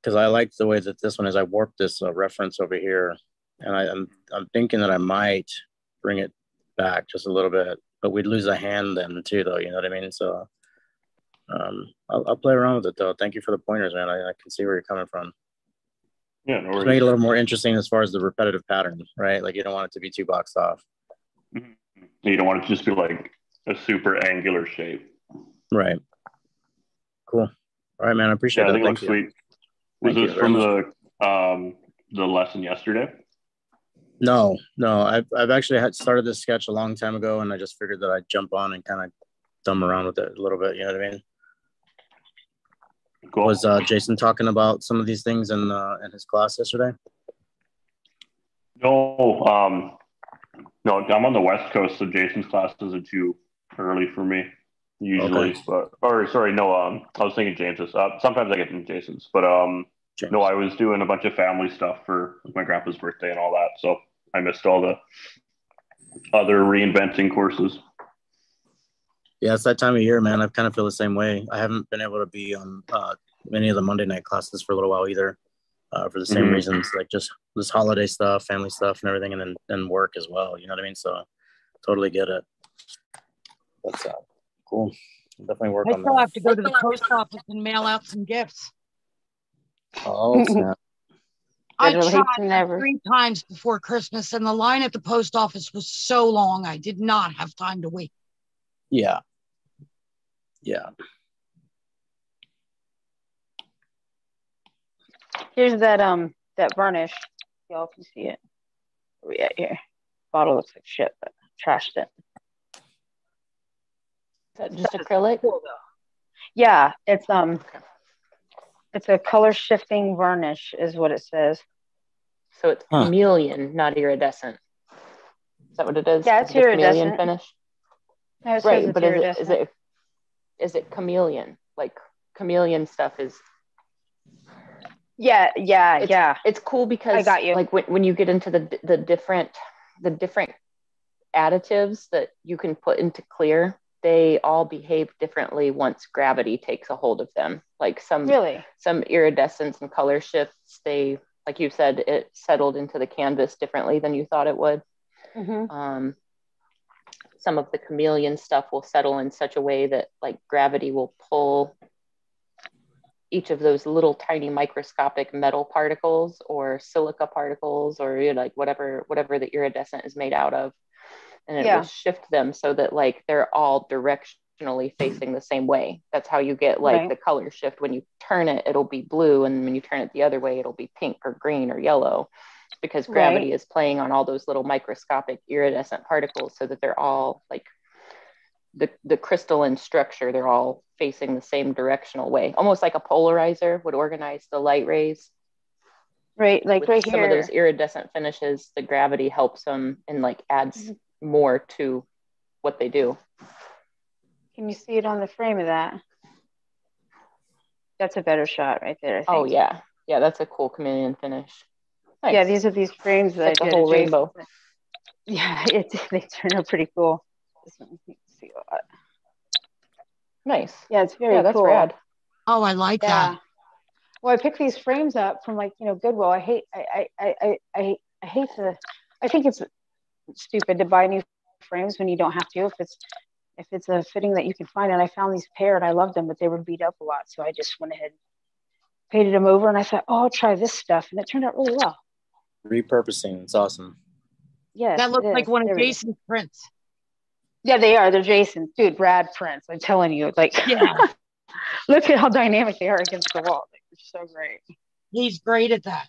because I like the way that this one is, I warped this uh, reference over here, and I, I'm I'm thinking that I might bring it back just a little bit, but we'd lose a hand then too, though. You know what I mean? So um, I'll, I'll play around with it though. Thank you for the pointers, man. I, I can see where you're coming from. Yeah, no make it a little more interesting as far as the repetitive pattern, right? Like you don't want it to be too boxed off. You don't want it to just be like a super angular shape. Right. Cool. All right, man. I appreciate Yeah, I it. think it Thank looks you. sweet. Was Thank this from the um the lesson yesterday? No, no. I've I've actually had started this sketch a long time ago, and I just figured that I'd jump on and kind of thumb around with it a little bit. You know what I mean? Cool. Was uh, Jason talking about some of these things in uh, in his class yesterday? No, um, no, I'm on the West Coast, so Jason's class isn't too early for me usually. Okay. But or sorry, no, um, I was thinking James's. Uh, sometimes I get in Jason's, but um, James. no, I was doing a bunch of family stuff for my grandpa's birthday and all that, so I missed all the other reinventing courses. Yeah, it's that time of year, man. I kind of feel the same way. I haven't been able to be on uh, any of the Monday night classes for a little while either, uh, for the same Mhm. reasons, like just this holiday stuff, family stuff, and everything, and then and work as well. You know what I mean? So, totally get it. That's uh, cool. I'll definitely work I on still that. have to go to the post office and mail out some gifts. Oh, snap. I tried never. three times before Christmas, and the line at the post office was so long, I did not have time to wait. yeah, yeah. Here's that um that varnish. Y'all can see it. Where we at here? Bottle looks like shit, but trashed it. Is that just acrylic? Yeah, it's um it's a color shifting varnish is what it says. So it's Huh. chameleon, not iridescent. Is that what it is? Yeah, it's The chameleon iridescent. finish. No, it Right, it's but is it, is it is it chameleon? Like chameleon stuff is Yeah, yeah, It's- yeah. it's cool because I got you. like when, when you get into the the different the different additives that you can put into clear they all behave differently once gravity takes a hold of them like some Really? some iridescence and color shifts they like you said it settled into the canvas differently than you thought it would hmm um, some of the chameleon stuff will settle in such a way that like gravity will pull each of those little tiny microscopic metal particles or silica particles or you know, like whatever whatever the iridescent is made out of and it Yeah. will shift them so that like they're all directionally facing the same way that's how you get like Right. the color shift when you turn it it'll be blue and when you turn it the other way it'll be pink or green or yellow because gravity is playing on all those little microscopic iridescent particles so that they're all like the, the crystalline structure they're all facing the same directional way almost like a polarizer would organize the light rays Right, like with right some here. Some of those iridescent finishes the gravity helps them and like adds mm-hmm. more to what they do Can you see it on the frame of that? That's a better shot right there. I oh, think. oh yeah yeah that's a cool chameleon finish Nice. Yeah, these are these frames that It's like I a did. whole adjacent- rainbow. Yeah, it, they turn out pretty cool. This one, you can see a lot. nice Yeah, it's very yeah that's cool. rad Oh, I like Yeah. that. Well, I picked these frames up from like you know Goodwill. I hate I I I I, I hate to. I think it's stupid to buy new frames when you don't have to. If it's if it's a fitting that you can find, and I found these pair and I loved them, but they were beat up a lot, so I just went ahead, painted them over, and I thought, oh, I'll try this stuff, and it turned out really well. Repurposing. It's awesome. Yes, That looks it like one of There we. Jason's prints. Yeah, they are. They're Jason, dude. Brad prints. I'm telling you, like, Yeah. look at how dynamic they are against the wall. They're so great. He's great at that.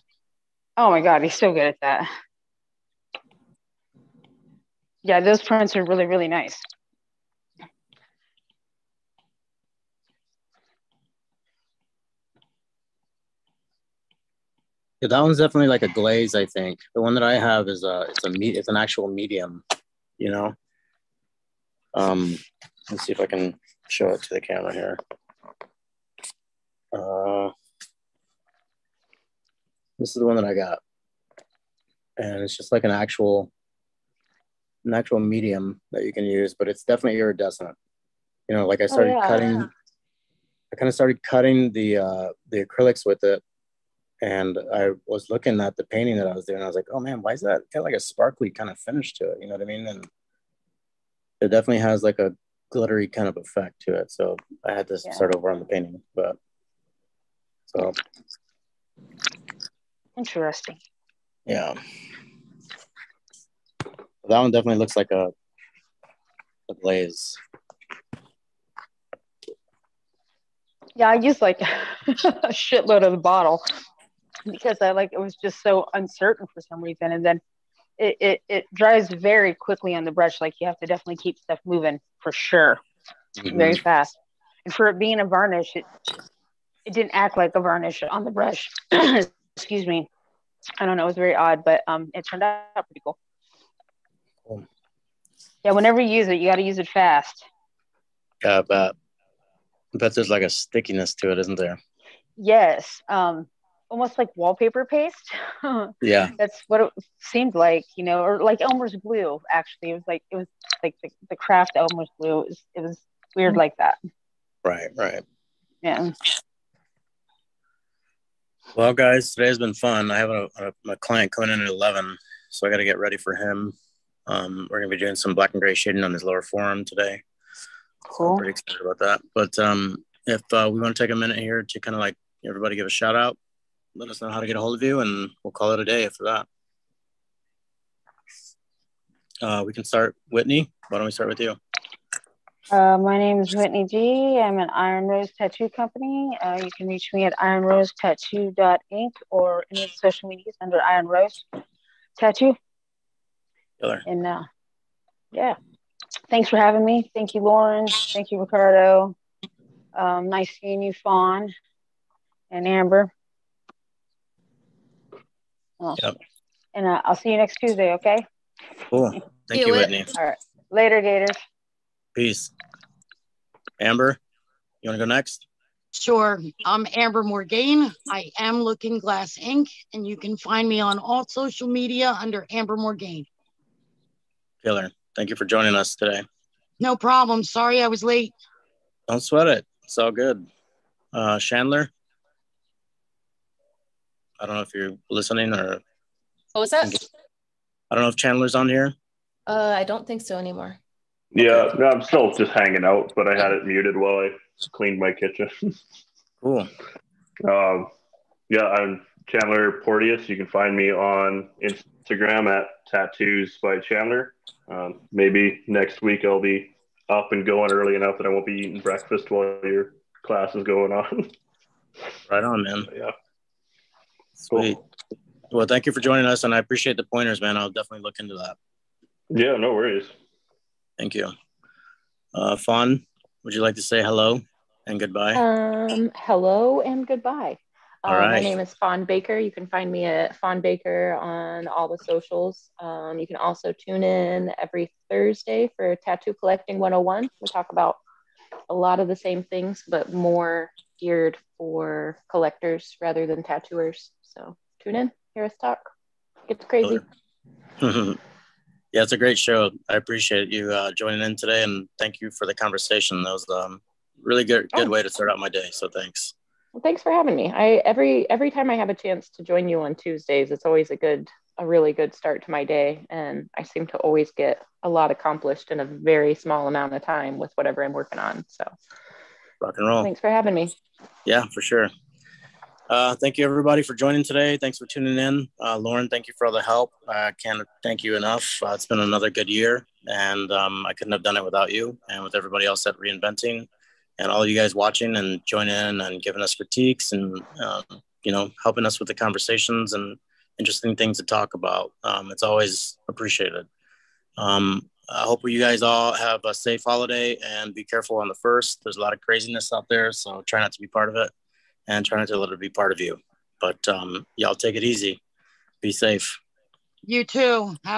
Oh my god, he's so good at that. Yeah, those prints are really, really nice. Yeah, that one's definitely like a glaze. I think the one that I have is a it's a meat it's an actual medium. You know. Um, let's see if I can show it to the camera here. Uh, this is the one that I got, and it's just like an actual an actual medium that you can use, but it's definitely iridescent. You know, like I started oh, yeah. cutting, I kind of started cutting the uh, the acrylics with it, and I was looking at the painting that I was doing. I was like, oh man, why is that got like a sparkly kind of finish to it? You know what I mean? And it definitely has like a glittery kind of effect to it. So I had to yeah. start over on the painting, but so interesting. Yeah. That one definitely looks like a a glaze. Yeah, I used like a shitload of the bottle because I like it was just so uncertain for some reason. And then it, it, it dries very quickly on the brush. Like you have to definitely keep stuff moving for sure, mm-hmm. very fast. And for it being a varnish, it it didn't act like a varnish on the brush. Excuse me. I don't know. It was very odd, but um, it turned out pretty cool. cool. Yeah, whenever you use it, you got to use it fast. Yeah, but but there's like a stickiness to it, isn't there? Yes. Um, almost like wallpaper paste. yeah. That's what it seemed like, you know, or like Elmer's glue, actually. It was like, it was like the, the craft Elmer's glue. It was, it was weird like that. Right, right. Yeah. Well, guys, today's been fun. I have a, a, a client coming in at 11, so I got to get ready for him. Um, we're going to be doing some black and gray shading on his lower forearm today. Cool. So I'm pretty excited about that. But um, if uh, we want to take a minute here to kind of like everybody give a shout out, let us know how to get a hold of you, and we'll call it a day after that. Uh, we can start. Whitney, why don't we start with you? Uh, my name is Whitney G. I'm an Iron Rose Tattoo Company. Uh, you can reach me at ironrosetattoo.inc or any the social medias under Iron Rose Tattoo. Killer. And uh, yeah, thanks for having me. Thank you, Lauren. Thank you, Ricardo. Um, nice seeing you, Fawn and Amber. Oh. Yep. And uh, I'll see you next Tuesday, okay? Cool. Thank you, Whitney. All right. Later, Gators. Peace. Amber, you want to go next? Sure. I'm Amber Morgaine. I am Looking Glass Inc., and you can find me on all social media under Amber Morgaine. Killer. Thank you for joining us today. No problem. Sorry I was late. Don't sweat it. It's all good. Uh, Chandler, I don't know if you're listening or. What was that? I don't know if Chandler's on here. Uh, I don't think so anymore. Yeah, no, I'm still just hanging out, but I had it muted while I cleaned my kitchen. cool. Um, yeah, I'm Chandler Porteous. You can find me on Instagram at Tattoos by Chandler. Um, maybe next week I'll be up and going early enough that I won't be eating breakfast while your class is going on. right on, man. Yeah. Sweet. Cool. Well, thank you for joining us, and I appreciate the pointers, man. I'll definitely look into that. Yeah, no worries. Thank you. Uh, Fawn, would you like to say hello and goodbye? Um, hello and goodbye. All uh, right. My name is Fawn Baker. You can find me at Fawn Baker on all the socials. Um, you can also tune in every Thursday for Tattoo Collecting 101. We talk about a lot of the same things, but more geared for collectors rather than tattooers. So tune in, hear us talk. It's crazy. Yeah, it's a great show. I appreciate you uh, joining in today, and thank you for the conversation. That was um, really good good oh. way to start out my day. So thanks. Well, thanks for having me. I every every time I have a chance to join you on Tuesdays, it's always a good a really good start to my day, and I seem to always get a lot accomplished in a very small amount of time with whatever I'm working on. So rock and roll. Thanks for having me. Yeah, for sure. Uh, thank you everybody for joining today. Thanks for tuning in. Uh, Lauren, thank you for all the help. I can't thank you enough. Uh, it's been another good year, and um, I couldn't have done it without you and with everybody else at Reinventing, and all of you guys watching and joining in and giving us critiques and um, you know helping us with the conversations and interesting things to talk about. Um, it's always appreciated. Um, I hope you guys all have a safe holiday and be careful on the first. There's a lot of craziness out there, so try not to be part of it and try not to let it be part of you. But um, y'all take it easy. Be safe. You too. Have